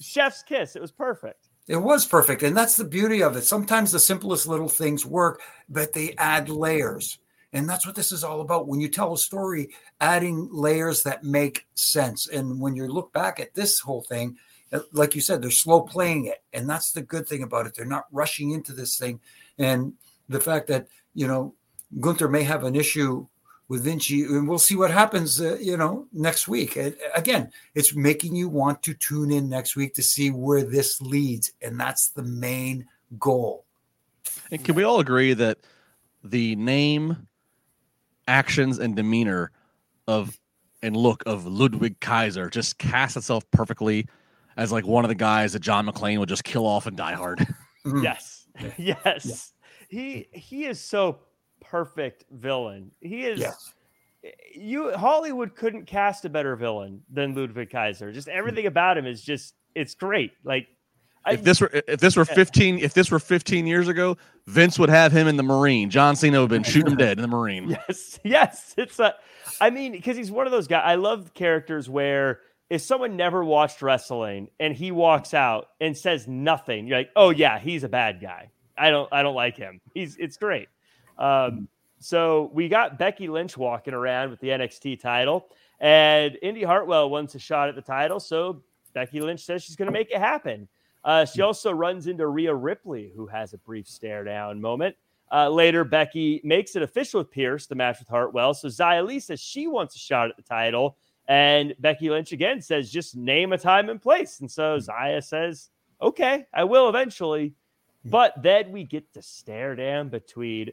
A: chef's kiss. It was perfect.
C: It was perfect. And that's the beauty of it. Sometimes the simplest little things work, but they add layers. And that's what this is all about. When you tell a story, adding layers that make sense. And when you look back at this whole thing, uh, like you said, they're slow playing it. And that's the good thing about it. They're not rushing into this thing. And the fact that, you know, Gunther may have an issue with Vinci, and we'll see what happens, uh, you know, next week. And again, it's making you want to tune in next week to see where this leads. And that's the main goal.
B: And can we all agree that the name actions and demeanor of and look of Ludwig Kaiser just casts itself perfectly as like one of the guys that John McClane would just kill off and Die Hard.
A: Mm-hmm. Yes, yes, yeah. he he is so perfect villain. He is. Yes. You Hollywood couldn't cast a better villain than Ludwig Kaiser. Just everything about him is just it's great. Like
B: if this were if this were 15 if this were 15 years ago, Vince would have him in the Marine. John Cena would have been shooting him dead in the Marine.
A: Yes, yes. It's a I mean, because he's one of those guys. I love characters where if someone never watched wrestling and he walks out and says nothing, you're like, oh yeah, he's a bad guy. I don't I don't like him. He's it's great. Um, so we got Becky Lynch walking around with the NXT title, and Indi Hartwell wants a shot at the title. So Becky Lynch says she's going to make it happen. Uh, she also runs into Rhea Ripley, who has a brief stare down moment. Uh, later, Becky makes it official with Pearce, the match with Hartwell. So Xia Li says she wants a shot at the title. And Becky Lynch again says, just name a time and place. And so Xia says, okay, I will eventually. But then we get the stare down between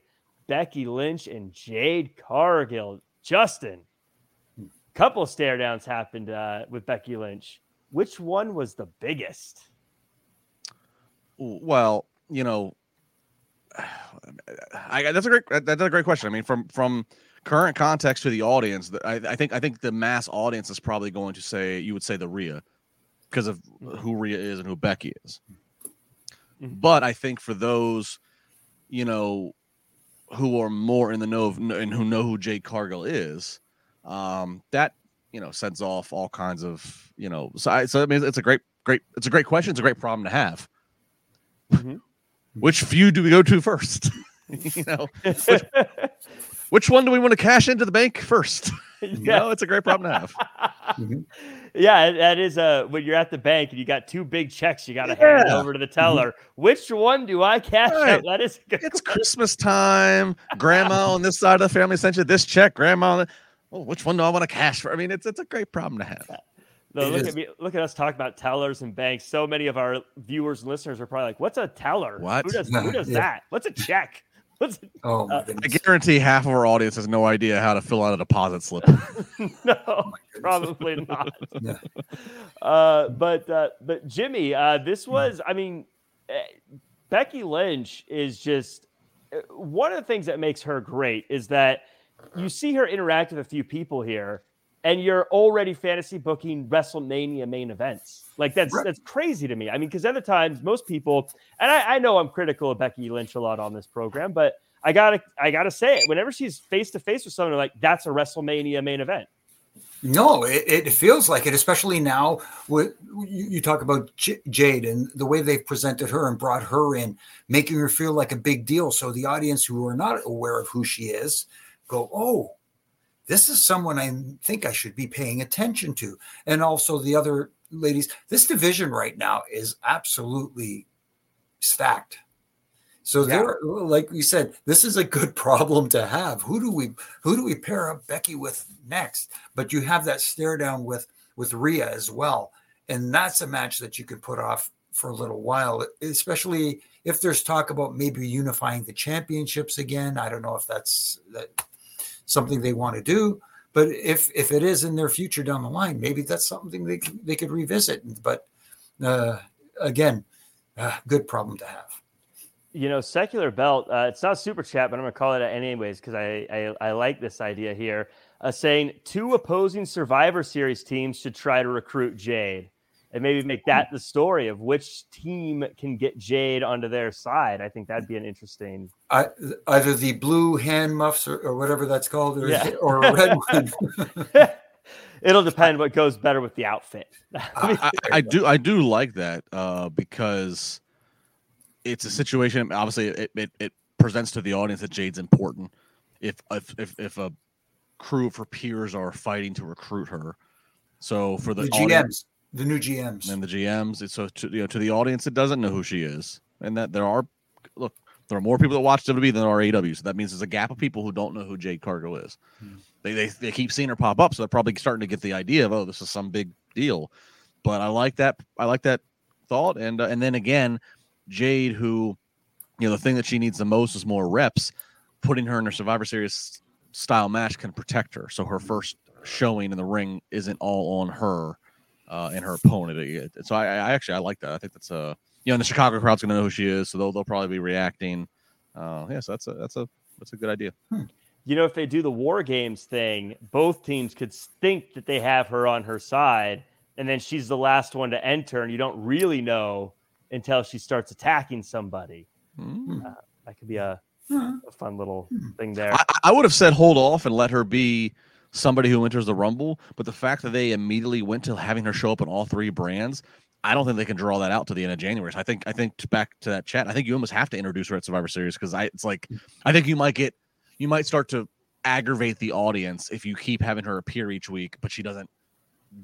A: Becky Lynch and Jade Cargill. Justin, couple stare downs happened uh, with Becky Lynch. Which one was the biggest?
B: Well, you know, I, that's a great that's a great question. I mean, from from current context to the audience, I, I think I think the mass audience is probably going to say you would say the Rhea because of who Rhea is and who Becky is. Mm-hmm. But I think for those, you know, who are more in the know of, and who know who Jade Cargill is, um, that you know sends off all kinds of you know. So I, so I mean, it's a great, great, it's a great question. It's a great problem to have. Mm-hmm. Which feud do we go to first? you know, which, which, one do we want to cash into the bank first? you yeah. know, it's a great problem to have.
A: mm-hmm. Yeah, that is a when you're at the bank and you got two big checks you got to yeah. hand over to the teller. Mm-hmm. Which one do I cash right. out? That is
B: it's question. Christmas time. Grandma on this side of the family sent you this check. Grandma, oh, which one do I want to cash for? I mean, it's it's a great problem to have.
A: No, look is. at me. Look at us talk about tellers and banks. So many of our viewers and listeners are probably like, "What's a teller?
B: What?
A: Who does, who does yeah. that? What's a check?" What's
C: oh,
B: uh, I guarantee half of our audience has no idea how to fill out a deposit slip.
A: no, oh probably not. yeah. uh, but uh, but Jimmy, uh, this was. I mean, eh, Becky Lynch is just eh, one of the things that makes her great is that you see her interact with a few people here and you're already fantasy booking WrestleMania main events. Like that's right. that's crazy to me. I mean, because other times most people, and I, I, know I'm critical of Becky Lynch a lot on this program, but I gotta I gotta say it. Whenever she's face to face with someone, like that's a WrestleMania main event.
C: No, it, it, feels like it, especially now. With you, you talk about J- Jade and the way they've presented her and brought her in, making her feel like a big deal. So the audience who are not aware of who she is go, "Oh, this is someone I think I should be paying attention to. And also the other ladies, this division right now is absolutely stacked. So yeah. there, like we said, this is a good problem to have. Who do we who do we pair up Becky with next? But you have that stare down with with Rhea as well, and that's a match that you could put off for a little while, especially if there's talk about maybe unifying the championships again. I don't know if that's that something they want to do. But if if it is in their future down the line, maybe that's something they they could revisit. But uh, again, uh, good problem to have.
A: You know, secular belt. Uh, it's not super chat, but I'm going to call it anyways because I, I, I like this idea here. Uh, saying two opposing Survivor Series teams should try to recruit Jade and maybe make that the story of which team can get Jade onto their side. I think that'd be an interesting.
C: I, either the blue hand muffs or, or whatever that's called, or, yeah. or red one.
A: It'll depend what goes better with the outfit.
B: I, I, I, do, I do like that uh, because it's a situation. Obviously, it, it, it presents to the audience that Jade's important. If if if, if a crew of her peers are fighting to recruit her, so for the, the
C: GMs. Audience, the new GMs
B: and the GMs. So to you know to the audience that doesn't know who she is, and that there are look there are more people that watch WWE than there are AEW. So that means there's a gap of people who don't know who Jade Cargill is. Hmm. They, they they keep seeing her pop up, so they're probably starting to get the idea of oh this is some big deal. But I like that I like that thought, and uh, and then again, Jade, who you know the thing that she needs the most is more reps. Putting her in a Survivor Series style match can protect her, so her first showing in the ring isn't all on her uh, and her opponent. So I, I, actually I like that. I think that's a you know, and the Chicago crowd's gonna know who she is, so they'll they'll probably be reacting. Uh, yeah, so that's a that's a that's a good idea. Hmm.
A: You know, if they do the war games thing, both teams could think that they have her on her side, and then she's the last one to enter, and you don't really know until she starts attacking somebody. Hmm. Uh, that could be a, hmm. a fun little thing there.
B: I, I would have said hold off and let her be somebody who enters the Rumble, but the fact that they immediately went to having her show up in all three brands, I don't think they can draw that out to the end of January. So I think I think back to that chat, I think you almost have to introduce her at Survivor Series because I it's like I think you might get you might start to aggravate the audience if you keep having her appear each week, but she doesn't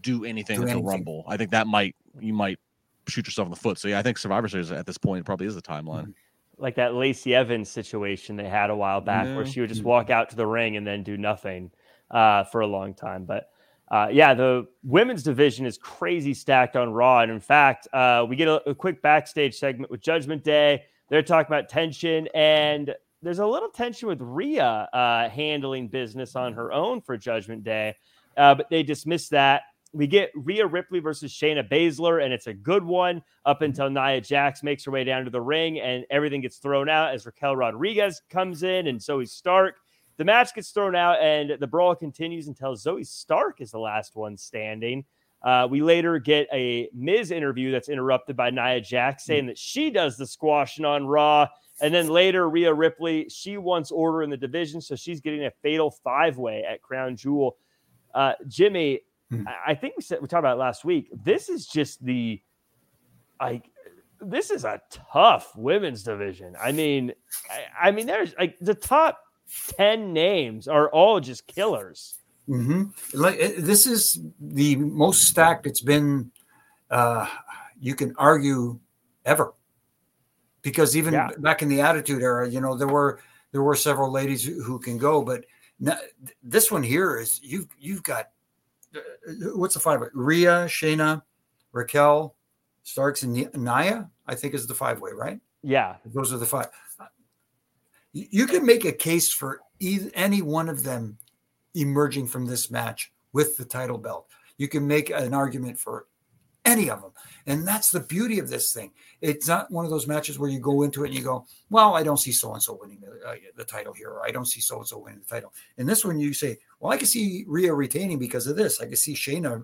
B: do anything
C: Do
B: until
C: anything.
B: Rumble. I think that might you might shoot yourself in the foot. So yeah, I think Survivor Series at this point probably is the timeline. Mm-hmm.
A: like that Lacey Evans situation they had a while back, where she would just mm. walk out to the ring and then do nothing uh, for a long time. But uh, yeah, the women's division is crazy stacked on Raw, and in fact, uh, we get a, a quick backstage segment with Judgment Day. They're talking about tension, and there's a little tension with Rhea uh, handling business on her own for Judgment Day, uh, but they dismiss that. We get Rhea Ripley versus Shayna Baszler, and it's a good one up until Nia Jax makes her way down to the ring, and everything gets thrown out as Raquel Rodriguez comes in, and Zoe Stark. The match gets thrown out, and the brawl continues until Zoe Stark is the last one standing. Uh, we later get a Miz interview that's interrupted by Nia Jax saying that she does the squashing on Raw. And then later, Rhea Ripley, she wants order in the division, so she's getting a fatal five way at Crown Jewel. Uh, Jimmy,
C: Hmm.
A: I I think we said we talked about last week. This is just the like this is a tough women's division. I mean, I, I mean, there's like the top 10 names are all just killers.
C: hmm Like this is the most stacked it's been. Uh, you can argue ever, because even
A: Yeah.
C: back in the Attitude Era, you know there were there were several ladies who, can go, but no, this one here is you've you've got uh, what's the five? Rhea, Shayna, Raquel, Starks, and Nia. I think is the five way, right?
A: Yeah.
C: Those are the five. You can make a case for either, any one of them emerging from this match with the title belt. You can make an argument for any of them. And that's the beauty of this thing. It's not one of those matches where you go into it and you go, well, I don't see so and so winning the, uh, the title here, or I don't see so and so winning the title. In this one, you say, well, I can see Rhea retaining because of this. I can see Shayna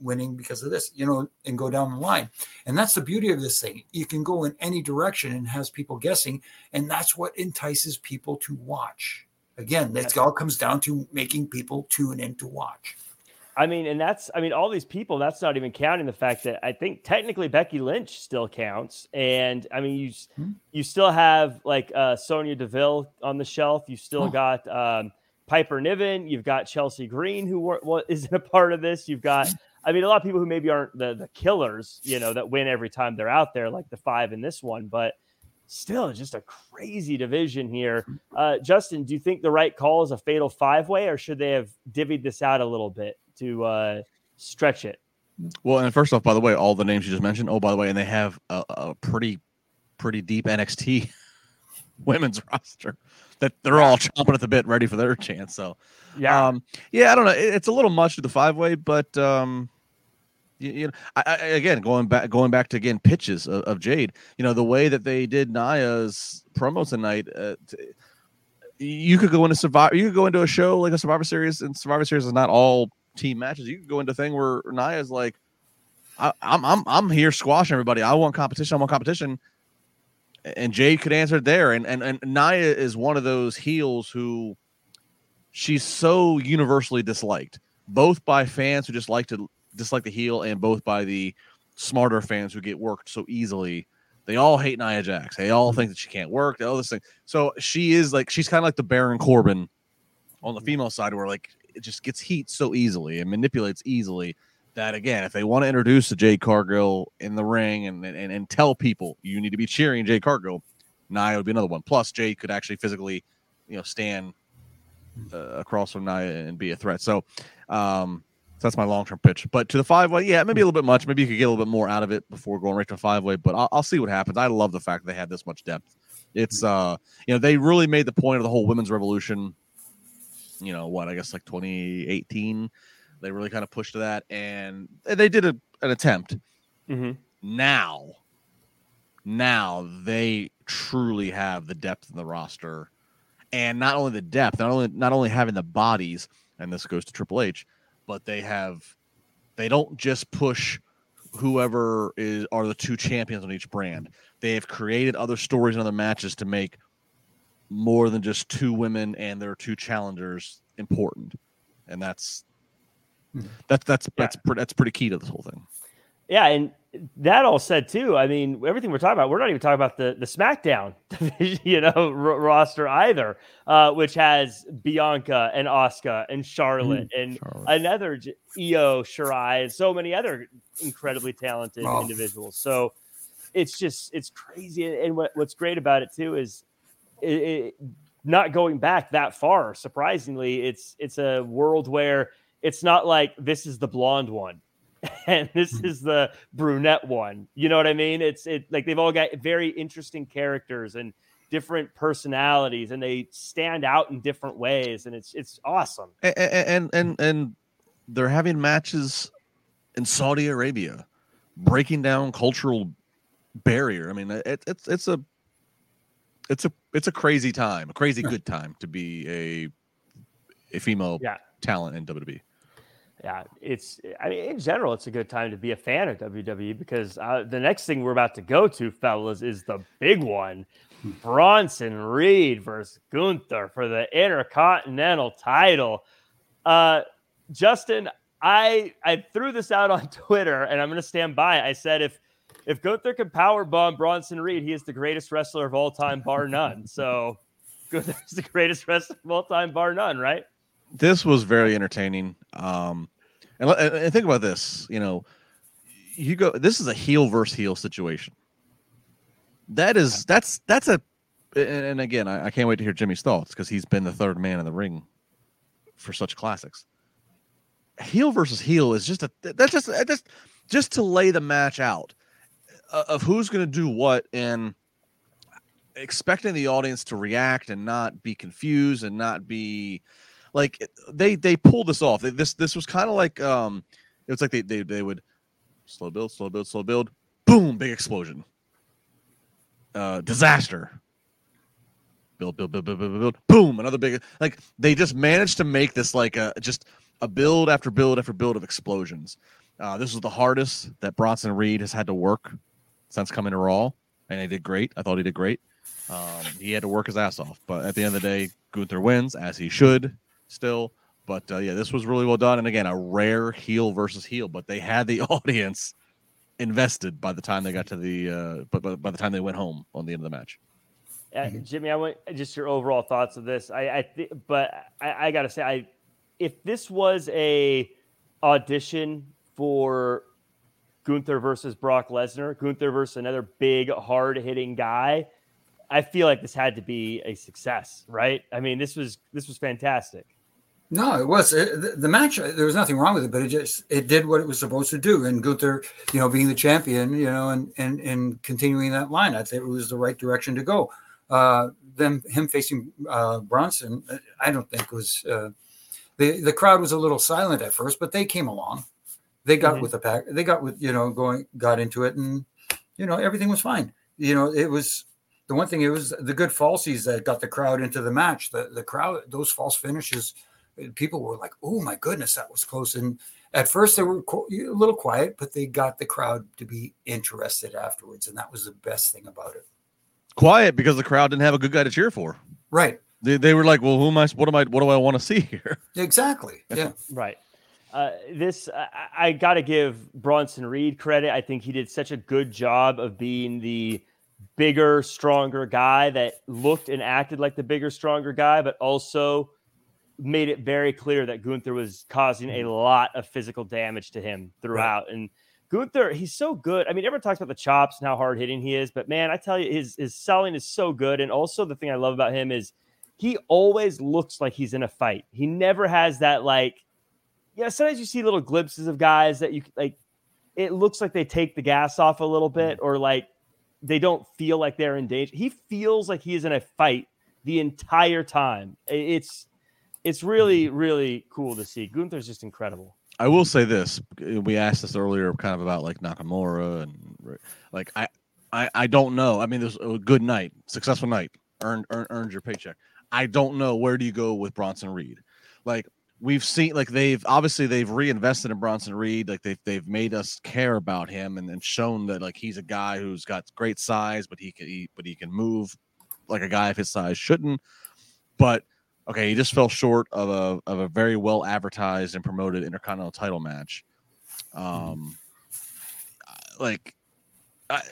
C: winning because of this, you know, and go down the line. And that's the beauty of this thing. You can go in any direction and has people guessing, and that's what entices people to watch. Again, that all comes down to making people tune in to watch.
A: I mean, and that's, I mean, all these people, that's not even counting the fact that I think technically Becky Lynch still counts. And I mean, you,
C: Hmm.
A: you still have like uh, Sonya Deville on the shelf. You still
C: Oh.
A: got um, Piper Niven. You've got Chelsea Green, who were, what, isn't a part of this. You've got, I mean, a lot of people who maybe aren't the, the killers, you know, that win every time they're out there, like the five in this one. But still, just a crazy division here. Uh, Justin, do you think the right call is a fatal five way, or should they have divvied this out a little bit to uh, stretch it?
B: Well, and first off, by the way, all the names you just mentioned. Oh, by the way, and they have a, a pretty, pretty deep NXT women's roster that they're all chomping at the bit, ready for their chance. So,
A: Yeah,
B: um, yeah, I don't know. It- it's a little much to the five way, but um, you, know, I, I, again, going back, going back to again pitches of, of Jade. You know, the way that they did Naya's promo tonight. Uh, t- you could go into survivor. You could go into a show like a Survivor Series, and Survivor Series is not all team matches. You could go into a thing where Naya's like, I, "I'm I'm I'm here squashing everybody. I want competition. I want competition." And Jade could answer there. And and and Naya is one of those heels who she's so universally disliked, both by fans who just like to dislike the heel, and both by the smarter fans who get worked so easily. They all hate Nia Jax. They all think that she can't work. All this thing. So she is like she's kind of like the Baron Corbin on the female side, where like it just gets heat so easily and manipulates easily. That again, if they want to introduce the Jade Cargill in the ring and, and and tell people you need to be cheering Jade Cargill, Nia would be another one. Plus, Jay could actually physically, you know, stand uh, across from Nia and be a threat. So, um, so that's my long term pitch. But to the five way, yeah, maybe a little bit much. Maybe you could get a little bit more out of it before going right to five way. But I'll, I'll see what happens. I love the fact they had this much depth. It's uh, you know, they really made the point of the whole women's revolution. You know what? I guess like 2018, they really kind of pushed to that, and they did a, an attempt.
A: Mhm.
B: Now, now they truly have the depth in the roster, and not only the depth, not only not only having the bodies, and this goes to Triple H, but they have they don't just push whoever is are the two champions on each brand. They have created other stories and other matches to make more than just two women and their two challengers important, and that's
C: Mhm.
B: that's that's
A: Yeah.
B: that's pre- that's pretty key to this whole thing.
A: yeah, and that all said too, I mean, everything we're talking about, we're not even talking about the the SmackDown, you know, r- roster either, uh, which has Bianca and Asuka and Charlotte mm, and Charlotte. another Io Shirai and so many other incredibly talented oh. individuals. So it's just it's crazy. And what, what's great about it too is it, it, not going back that far. Surprisingly, it's it's a world where it's not like this is the blonde one and this hmm. is the brunette one. You know what I mean? It's it like they've all got very interesting characters and different personalities, and they stand out in different ways, and it's it's awesome.
B: And and and, and they're having matches in Saudi Arabia, breaking down cultural barrier. I mean, it, it's it's a it's a it's a crazy time, a crazy good time to be a a female yeah. talent in WWE
A: yeah, it's I mean in general it's a good time to be a fan of WWE because uh, the next thing we're about to go to, fellas, is the big one: Bronson Reed versus Gunther for the Intercontinental title. Uh, Justin, I I threw this out on Twitter, and I'm going to stand by. It. I said if if Gunther can power bomb Bronson Reed, he is the greatest wrestler of all time, bar none. So Gunther is the greatest wrestler of all time, bar none, right?
B: This was very entertaining. Um, and, and think about this, you know, you go. This is a heel versus heel situation. That is that's that's a, and, again, I, I, can't wait to hear Jimmy's thoughts because he's been the third man in the ring for such classics. Heel versus heel is just a that's just just just to lay the match out uh, of who's going to do what and expecting the audience to react and not be confused and not be like they they pulled this off. This this was kind of like um, it was like they, they they would slow build, slow build, slow build, boom, big explosion, uh, disaster. Build, build, build, build, build, build, boom, another big like they just managed to make this like a just a build after build after build of explosions. Uh, this was the hardest that Bronson Reed has had to work since coming to Raw, and he did great. I thought he did great. Um, he had to work his ass off, but at the end of the day, Gunther wins as he should still. But uh, yeah, this was really well done. And again, a rare heel versus heel, but they had the audience invested by the time they got to the uh, but by, by the time they went home on the end of the match.
A: Uh, Jimmy, I want just your overall thoughts of this. I, I th- but I, I got to say, I if this was a audition for Gunther versus Brock Lesnar, Gunther versus another big, hard hitting guy, I feel like this had to be a success, right? I mean, this was this was fantastic.
C: No, it was it, the, the, match. There was nothing wrong with it, but it just it did what it was supposed to do. And Gunther, you know, being the champion, you know, and and and continuing that line, I think it was the right direction to go. Uh, them him facing uh, Bronson, I don't think was uh, the the crowd was a little silent at first, but they came along. They got mm-hmm. with the pack. They got with you know going got into it, and you know everything was fine. You know, it was the one thing. It was the good falsies that got the crowd into the match. The the crowd, those false finishes people were like, "Oh my goodness, that was close." And at first they were a little quiet, but they got the crowd to be interested afterwards, and that was the best thing about it.
B: Quiet because the crowd didn't have a good guy to cheer for.
C: Right.
B: They, they were like, "Well, who am I? What am I? What do I want to see here?"
C: Exactly. Yeah.
A: right. Uh, this I, I got to give Bronson Reed credit. I think he did such a good job of being the bigger, stronger guy that looked and acted like the bigger, stronger guy, but also made it very clear that Gunther was causing a mm-hmm. lot of physical damage to him throughout. Right. And Gunther, he's so good. I mean, everyone talks about the chops and how hard hitting he is, but man, I tell you, his his selling is so good. And also, the thing I love about him is he always looks like he's in a fight. He never has that like, yeah. Sometimes you see little glimpses of guys that you like. It looks like they take the gas off a little bit, mm-hmm. or like they don't feel like they're in danger. He feels like he is in a fight the entire time. It's it's really, mm-hmm. really cool to see. Gunther's just incredible.
B: I will say this: we asked this earlier, kind of about like Nakamura and like I, I, I don't know. I mean, there's a good night, successful night, earned earned, earned your paycheck. I don't know where do you go with Bronson Reed. Like we've seen, like they've obviously they've reinvested in Bronson Reed. Like they've they've made us care about him and, and shown that like he's a guy who's got great size, but he can he, but he can move like a guy of his size shouldn't. But okay, he just fell short of a of a very well advertised and promoted intercontinental title match. Um, like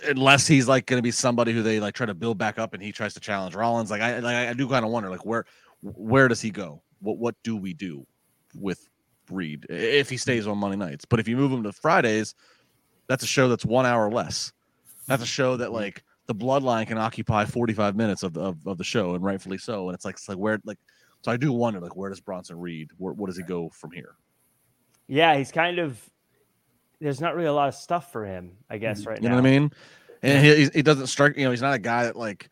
B: unless he's like going to be somebody who they like try to build back up and he tries to challenge Rollins. Like I, like, I do kind of wonder, like where, where does he go? What, what do we do with Reed if he stays on Monday nights? But if you move him to Fridays, that's a show that's one hour less. That's a show that like the Bloodline can occupy forty five minutes of the of, of the show, and rightfully so. And it's like, it's like where, like, so I do wonder, like, where does Bronson Reed? Where, what does he go from here?
A: Yeah, he's kind of there's not really a lot of stuff for him, I guess,
B: Mm-hmm.
A: right
B: You
A: now.
B: know what I mean? And he, he doesn't strike. You know, he's not a guy that like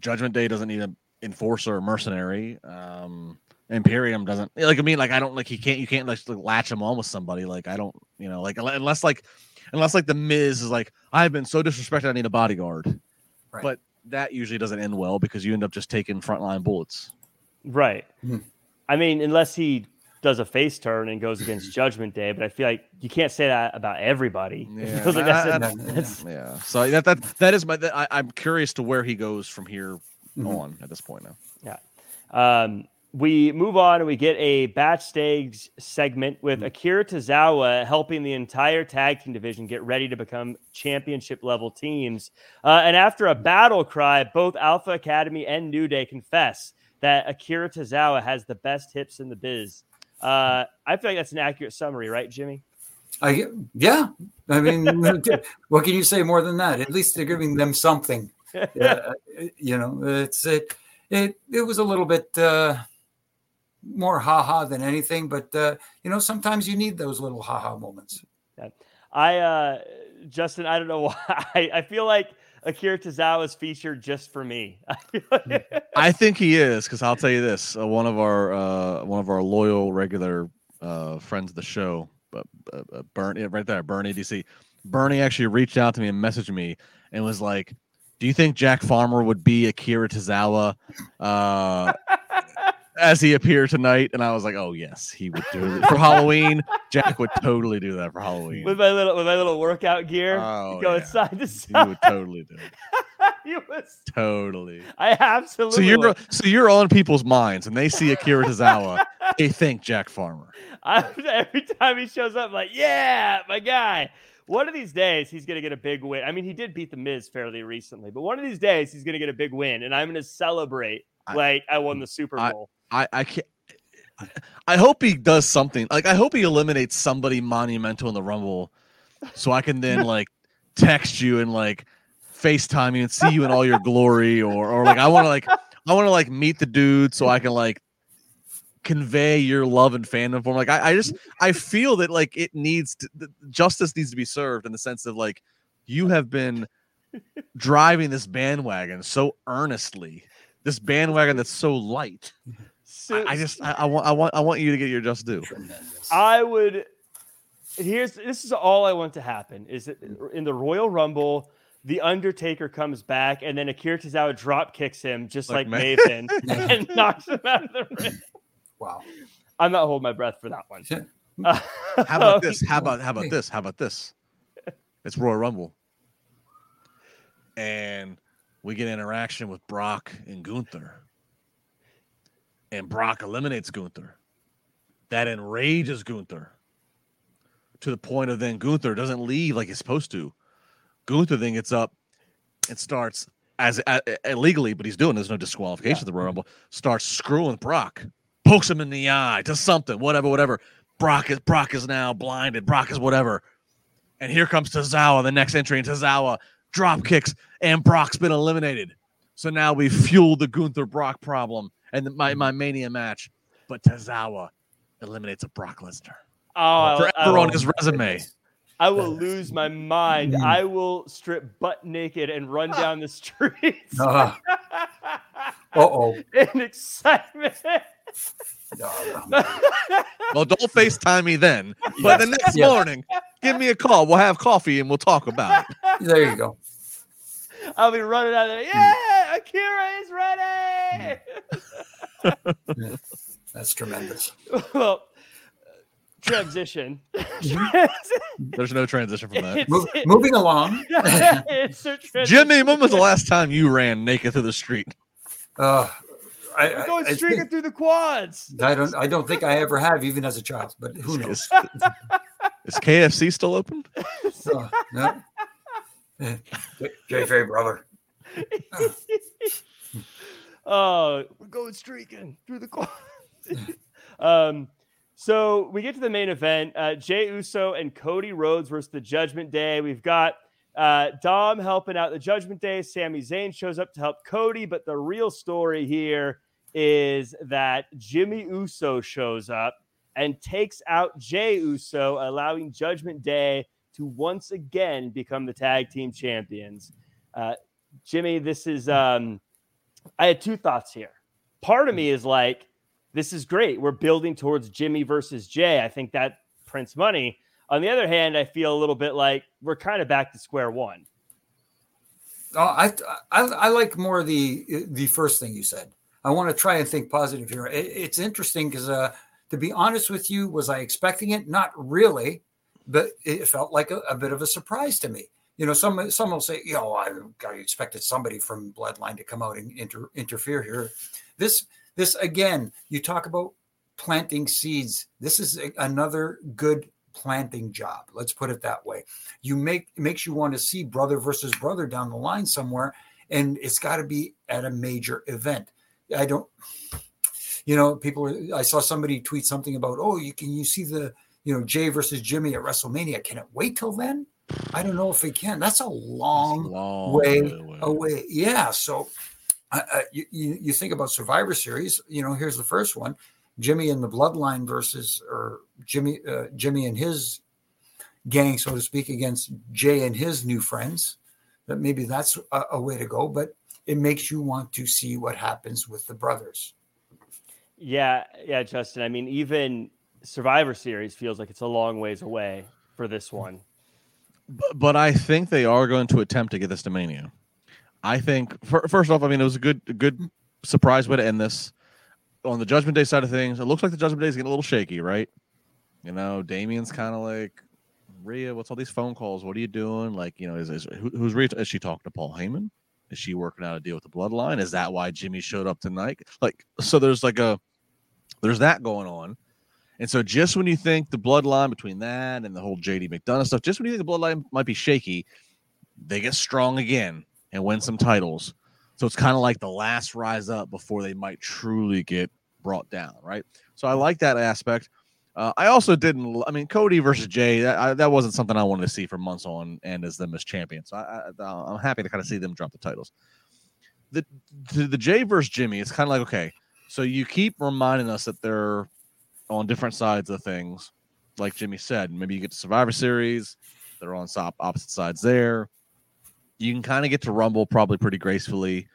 B: Judgment Day doesn't need an enforcer or mercenary. Um, Imperium doesn't like. I mean, like I don't like he can't. You can't like, like latch him on with somebody. Like I don't. You know, like unless like unless like the Miz is like I've been so disrespected. I need a bodyguard.
C: Right.
B: But that usually doesn't end well because you end up just taking frontline bullets.
A: Right.
C: Hmm.
A: I mean, unless he does a face turn and goes against Judgment Day, but I feel like you can't say that about everybody.
B: Yeah,
A: like that's, that's- that's-
B: Yeah. So that that that is my. That, I, I'm curious to where he goes from here
C: Mhm.
B: on at this point now. Yeah.
A: Um, we move on and we get a backstage segment with Akira Tozawa helping the entire tag team division get ready to become championship level teams. Uh, and after a battle cry, both Alpha Academy and New Day confess that Akira Tozawa has the best hips in the biz. Uh, I feel like that's an accurate summary, right, Jimmy?
C: I yeah. I mean, what can you say more than that? At least they're giving them something. Uh, you know, it's it it it was a little bit uh, more haha than anything, but uh, you know, sometimes you need those little haha moments.
A: I, uh, Justin, I don't know why. I, I feel like Akira Tozawa is featured just for me. Like-
B: I think he is because I'll tell you this: uh, one of our uh, one of our loyal regular uh, friends of the show, uh, uh, uh, Bernie, right there, Bernie DC. Bernie actually reached out to me and messaged me and was like, "Do you think Jack Farmer would be Akira Tozawa as he appeared tonight?" And I was like, "Oh yes, he would do it for Halloween. Jack would totally do that for Halloween.
A: with my little with my little workout gear,
B: Oh,
A: going
B: yeah.
A: side to
B: He would totally do it.
A: He was-
B: Totally."
A: I absolutely.
B: So you're
A: would.
B: so you're on people's minds, and they see Akira Tozawa, they think Jack Farmer.
A: I, every time he shows up, I'm like, yeah, my guy. One of these days, he's gonna get a big win. I mean, he did beat the Miz fairly recently, but one of these days, he's gonna get a big win, and I'm gonna celebrate
B: I-
A: like I won the Super Bowl.
B: I I can't. I- hope he does something. Like I hope he eliminates somebody monumental in the Rumble, so I can then like text you and like FaceTime you and see you in all your glory, or or like I want to like I want to like meet the dude so I can like convey your love and fandom for him. Like I, I just I feel that like it needs to, justice needs to be served in the sense of like you have been driving this bandwagon so earnestly, this bandwagon that's so light.
A: So,
B: I, I just I, I want I want I want you to get your just due.
C: Tremendous.
A: I would. Here's this is all I want to happen is that in the Royal Rumble, the Undertaker comes back and then Akira Tozawa drop kicks him just
B: Like
A: like, Maven and knocks him out of the ring.
C: wow.
A: I'm not holding my breath for that one.
C: Yeah.
B: How about this? How about how about this? How about this? It's Royal Rumble, and we get interaction with Brock and Gunther, and Brock eliminates Gunther. That enrages Gunther to the point of then Gunther doesn't leave like he's supposed to. Gunther then gets up and starts as uh, illegally, but he's doing. There's no disqualification of the Royal Rumble. Starts screwing Brock, pokes him in the eye, does something, whatever, whatever. Brock is Brock is now blinded. Brock is whatever. And here comes Tozawa, the next entry, and Tozawa drop kicks, and Brock's been eliminated. So now we've fueled the Gunther Brock problem and the- my, my mania match. But Tozawa eliminates a Brock Lesnar.
A: Oh, I,
B: Forever
A: I-
B: on his resume.
A: I will lose my mind.
C: Mm.
A: I will strip butt naked and run down the streets
C: Uh oh.
A: in excitement.
B: Well, don't FaceTime me then. But the next
C: Yes.
B: morning, give me a call. We'll have coffee and we'll talk about it.
C: There you go.
A: I'll be running out of there. Yeah, Akira is ready.
C: That's tremendous.
A: well, transition.
B: There's no transition from that.
A: It's-
C: Mo- moving along.
A: it's a.
B: Jimmy, when was the last time you ran naked through the street?
C: Uh, I,
A: We're
C: I,
A: going
C: I,
A: streaking
C: think-
A: through the quads.
C: I don't. I don't think I ever have, even as a child. But who knows?
B: Is, is KFC still open?
C: Uh, no. Jay brother.
A: oh, we're going streaking through the court. um, so we get to the main event: uh, Jey Uso and Cody Rhodes versus the Judgment Day. We've got uh, Dom helping out the Judgment Day. Sami Zayn shows up to help Cody, but the real story here is that Jimmy Uso shows up and takes out Jey Uso, allowing Judgment Day to once again become the tag team champions. Uh, Jimmy, this is um, I had two thoughts here. Part of me is like, this is great. We're building towards Jimmy versus Jey. I think that prints money. On the other hand, I feel a little bit like we're kind of back to square one.
C: Oh, I, I, I like more the the first thing you said. I want to try and think positive here. It, it's interesting because, uh, to be honest with you, was I expecting it? Not really, but it felt like a, a bit of a surprise to me you know, some some will say, you know, I, expected somebody from Bloodline to come out and inter, interfere here. This this again, you talk about planting seeds. This is a, another good planting job. Let's put it that way. You make makes you want to see brother versus brother down the line somewhere, and it's got to be at a major event. I don't, you know, people. I saw somebody tweet something about, oh, you can you see the you know Jey versus Jimmy at WrestleMania? Can it wait till then? I don't know if we can. That's a long, That's long way, way, away. Yeah. So uh, uh, you, you think about Survivor Series. You know, here's the first one: Jimmy and the Bloodline versus, or Jimmy, uh, Jimmy and his gang, so to speak, against Jey and his new friends. That maybe that's a, a way to go, but it makes you want to see what happens with the brothers.
A: Yeah, yeah, Justin. I mean, even Survivor Series feels like it's a long ways away for this one.
B: But, but I think they are going to attempt to get this to Mania. I think first off, I mean it was a good good surprise way to end this. On the Judgment Day side of things, it looks like the Judgment Day is getting a little shaky, right? You know, Damien's kind of like, Rhea, what's all these phone calls? What are you doing? Like, you know, is, is who, who's Rhea? Is she talking to Paul Heyman? Is she working out a deal with the Bloodline? Is that why Jimmy showed up tonight? Like, so there's like a there's that going on. And so just when you think the bloodline between that and the whole JD McDonagh stuff, just when you think the bloodline might be shaky, they get strong again and win some titles. So it's kind of like the last rise up before they might truly get brought down, right? So I like that aspect. Uh, I also didn't. I mean, Cody versus Jey. That, I, that wasn't something I wanted to see for months on, and as them as champions. So I, am happy to kind of see them drop the titles. The the, the Jey versus Jimmy. It's kind of like okay. So you keep reminding us that they're on different sides of things. Like Jimmy said, maybe you get to Survivor Series, they're on opposite sides there. You can kind of get to Rumble probably pretty gracefully.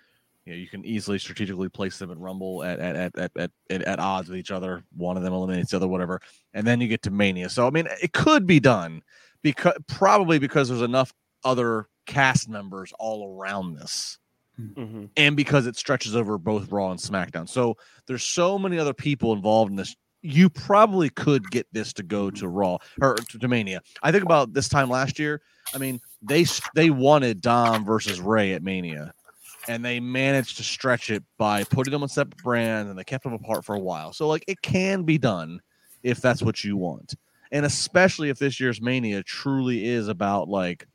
B: You know, you can easily strategically place them at Rumble at at, at, at, at, at odds with each other. One of them eliminates the other, whatever. And then you get to Mania. So I mean, it could be done because probably because there's enough other cast members all around this. Mm-hmm. And because it stretches over both Raw and SmackDown. So there's so many other people involved in this you probably could get this to go to Raw or to Mania. I think about this time last year. I mean, they they wanted Dom versus Rey at Mania, and they managed to stretch it by putting them on separate brands, and they kept them apart for a while. So like, it can be done if that's what you want, and especially if this year's Mania truly is about like,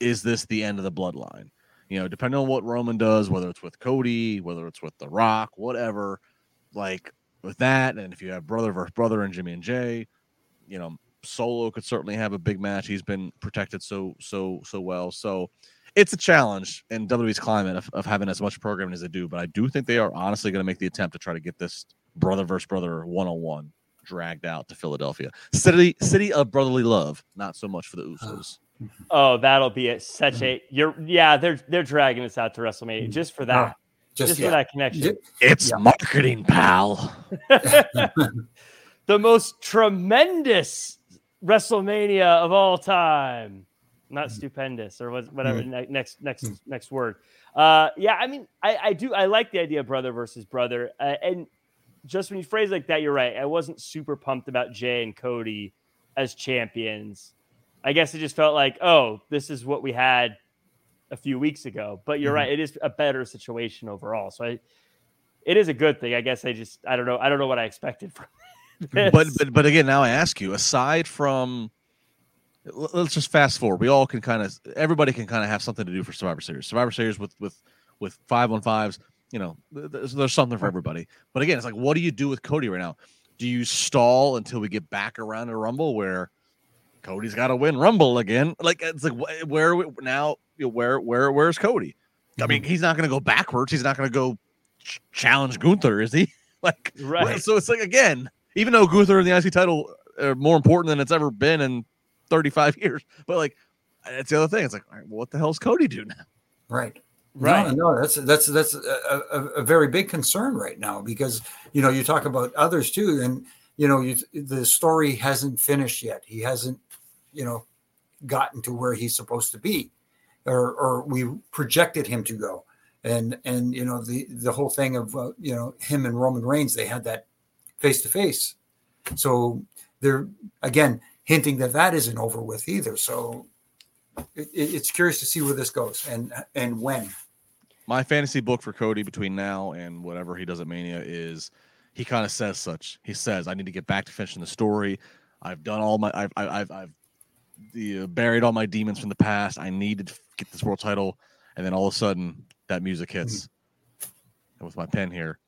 B: is this the end of the bloodline? You know, depending on what Roman does, whether it's with Cody, whether it's with The Rock, whatever, like with that. And if you have brother versus brother and Jimmy and Jay, you know, Solo could certainly have a big match. He's been protected so so so well. So it's a challenge in WWE's climate of, of having as much programming as they do. But I do think they are honestly going to make the attempt to try to get this brother versus brother one on one dragged out to Philadelphia, city city of brotherly love. Not so much for the Usos.
A: Oh, that'll be it. Such mm-hmm. a you're yeah. They're they're dragging us out to WrestleMania mm-hmm. just for that. Just, just yeah. for that connection.
B: It's yeah. marketing, pal.
A: the most tremendous WrestleMania of all time. Not mm. stupendous or whatever mm. next next mm. next word. Uh, yeah, I mean, I, I do I like the idea of brother versus brother, uh, and just when you phrase like that, you're right. I wasn't super pumped about Jey and Cody as champions. I guess it just felt like, oh, this is what we had a few weeks ago. But you're mm-hmm. right; it is a better situation overall. So I, it is a good thing. I guess I just I don't know. I don't know what I expected from.
B: This. But but but again, now I ask you: aside from let's just fast forward. We all can kind of everybody can kind of have something to do for Survivor Series. Survivor Series with with with five on fives. You know, there's, there's something for everybody. But again, it's like, what do you do with Cody right now? Do you stall until we get back around to Rumble where Cody's got to win Rumble again? Like it's like wh- where we now? Where where where's Cody? I mean, mm-hmm. he's not going to go backwards. He's not going to go ch- challenge Gunther, is he? like,
A: Right.
B: So it's like again, even though Gunther and the IC title are more important than it's ever been in 35 years, but like that's the other thing. It's like, all right, well, what the hell's Cody do now?
C: Right.
A: Right.
C: No, no, that's that's that's a, a, a very big concern right now because you know you talk about others too, and you know you, the story hasn't finished yet. He hasn't, you know, gotten to where he's supposed to be, or or we projected him to go, and and you know the the whole thing of uh, you know him and Roman Reigns they had that face to face, so they're again hinting that that isn't over with either. So it, it- it's curious to see where this goes and and when.
B: My fantasy book for Cody between now and whatever he does at Mania is he kind of says such. He says, "I need to get back to finishing the story. I've done all my, I've, I've, I've the, uh, buried all my demons from the past. I need to get this world title." And then all of a sudden, that music hits, and with my pen here,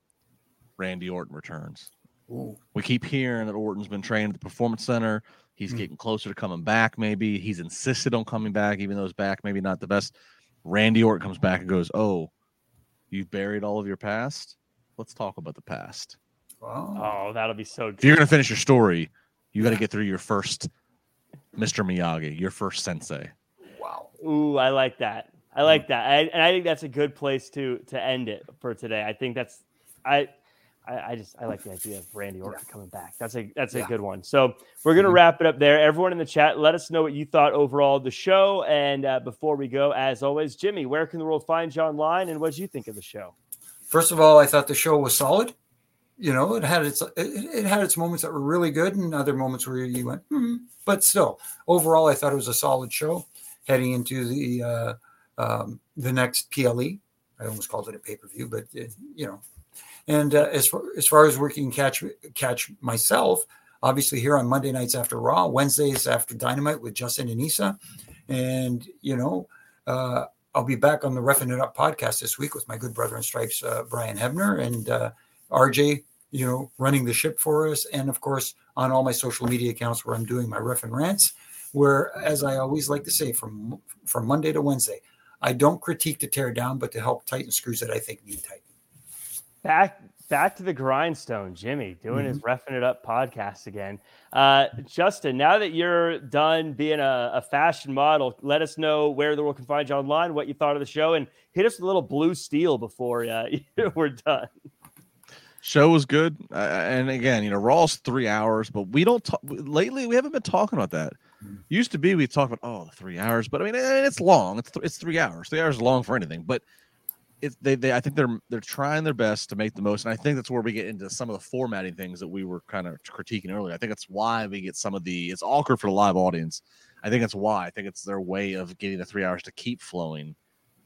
B: Randy Orton returns.
C: Ooh.
B: We keep hearing that Orton's been trained at the Performance Center. He's
C: Hmm.
B: getting closer to coming back. Maybe he's insisted on coming back, even though his back maybe not the best. Randy Orton comes back and goes, "Oh, you've buried all of your past. Let's talk about the past.
C: Wow.
A: Oh, that'll be so
B: If you're gonna finish your story, you got to get through your first Mr. Miyagi, your first sensei.
C: Wow.
A: Ooh, I like that. I like that, I, and I think that's a good place to to end it for today. I think that's I. I, I just I like the idea of Randy Orton coming back. That's a that's a
C: Yeah.
A: good one. So we're gonna
C: Mhm.
A: wrap it up there. Everyone in the chat, let us know what you thought overall of the show. And uh, before we go, as always, Jimmy, where can the world find you online, and what did you think of the show?
C: First of all, I thought the show was solid. You know, it had its it, it had its moments that were really good and other moments where you went, hmm. but still, overall, I thought it was a solid show. Heading into the uh, um, the next PLE, I almost called it a pay per view, but uh, you know. And uh, as far as far as working catch catch myself, obviously here on Monday nights after Raw, Wednesdays after Dynamite with Justin and Issa, and you know. Uh, I'll be back on the Roughing It Up podcast this week with my good brother in stripes, uh, Brian Hebner, and uh, RJ, you know, running the ship for us. And of course, on all my social media accounts where I'm doing my riff and rants, where, as I always like to say, from from Monday to Wednesday, I don't critique to tear down, but to help tighten screws that I think need tighten.
A: Back back to the grindstone, Jimmy, doing his roughing it up podcast again. Uh, Justin, now that you're done being a, a fashion model, let us know where the world can find you online, what you thought of the show, and hit us with a little blue steel before uh, we're done.
B: Show was good, uh, and again, you know, Raw's three hours, but we don't talk lately. We haven't been talking about that. Used to be we talk about oh three hours, but I mean eh, it's long. It's th- it's three hours. Three hours is long for anything, but it's they, they I think they're they're trying their best to make the most, and I think that's where we get into some of the formatting things that we were kind of critiquing earlier. I think that's why we get some of the it's awkward for the live audience. I think that's why. I think it's their way of getting the three hours to keep flowing.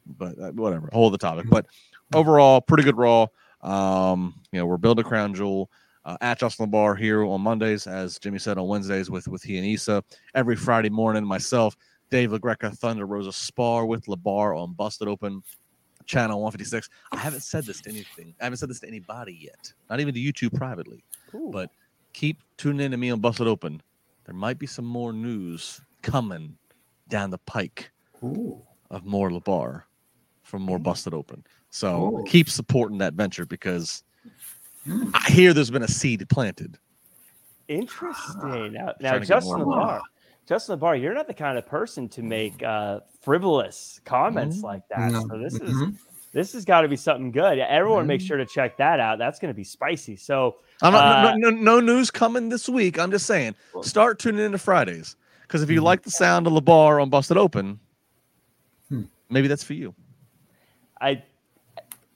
B: But uh, whatever, whole the topic. But overall, pretty good Raw. Um, you know, we're building a crown jewel. Uh, at Justin LaBar here on Mondays, as Jimmy said on Wednesdays with with he and Issa. Every Friday morning, myself, Dave LaGreca, Thunder Rosa spar with LaBar on Busted Open channel 156. I haven't said this to anything. I haven't said this to anybody yet, not even to YouTube privately. But keep tuning in to me on Busted Open. There might be some more news coming down the pike
C: Ooh.
B: of more LaBar from more Busted Open. So
C: Oh.
B: keep supporting that venture because
C: Hmm.
B: I hear there's been a seed planted.
A: Interesting. Now, now
B: Trying to get
A: Justin
B: more
A: LaBar, Justin LaBar, you're not the kind of person to make uh, frivolous comments
B: Mm.
A: like that.
C: No.
A: So this is
C: Mhm.
A: this has got to be something good. Everyone, make
B: Mm.
A: sure to check that out. That's going to be spicy. So
B: I'm not,
A: Uh,
B: no, no, no news coming this week. I'm just saying, start tuning into Fridays because if you
C: Mhm.
B: like the sound of LaBar on Busted Open,
C: Hmm.
B: maybe that's for you.
A: I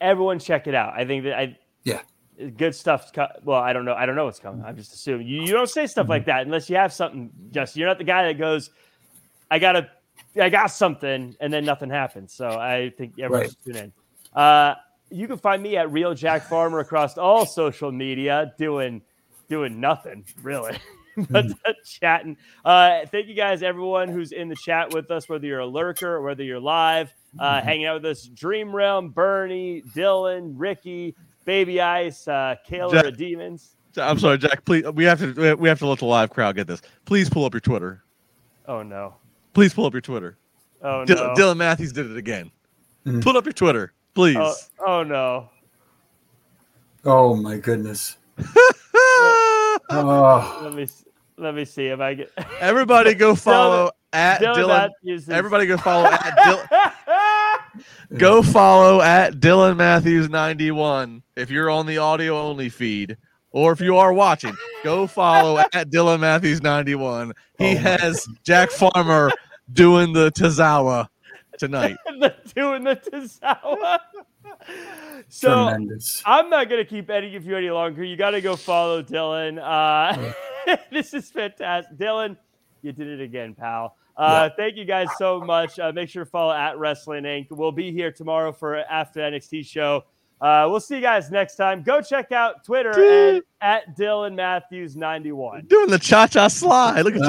A: everyone check it out. I think that I
C: Yeah.
A: good stuff's co- well, I don't know. I don't know what's coming. I'm just assuming you, you don't say stuff like that unless you have something. Just you're not the guy that goes, I gotta, I got something, and then nothing happens. So I think everyone
C: Right.
A: should tune in. Uh, you can find me at Real Jack Farmer across all social media, doing doing nothing really. but chatting. Uh, thank you guys, everyone who's in the chat with us, whether you're a lurker or whether you're live, uh,
C: Mm-hmm.
A: hanging out with us. Dream Realm, Bernie, Dylan, Ricky, Baby Ice, uh, Kayla
B: Jack-
A: Demons.
B: I'm sorry, Jack. Please, we have to we have to let the live crowd get this. Please pull up your Twitter.
A: Oh no.
B: Please pull up your Twitter.
A: Oh
B: Dylan,
A: no.
B: Dylan Matthews did it again.
C: Mm.
B: Pull up your Twitter, please.
A: Oh, oh no.
C: Oh my goodness. Oh,
A: Let me let me see if I get
B: Everybody go follow at
A: Dylan
B: Dylan. Everybody go follow at Dylan. Go follow at Dylan Matthews 91 if you're on the audio only feed. Or if you are watching, go follow at Dylan Matthews 91. He
C: Oh my
B: has Jack Farmer doing the Tazawa tonight.
A: the doing the Tazawa. So
C: tremendous.
A: I'm not gonna keep any of you any longer. You got to go follow Dylan. Uh, this is fantastic, Dylan. You did it again, pal. Uh, Thank you guys so much. Uh, make sure to follow at Wrestling Inc. We'll be here tomorrow for after NXT show. Uh, we'll see you guys next time. Go check out Twitter and at Dylan Matthews 91.
B: Doing the cha cha slide. Look at you.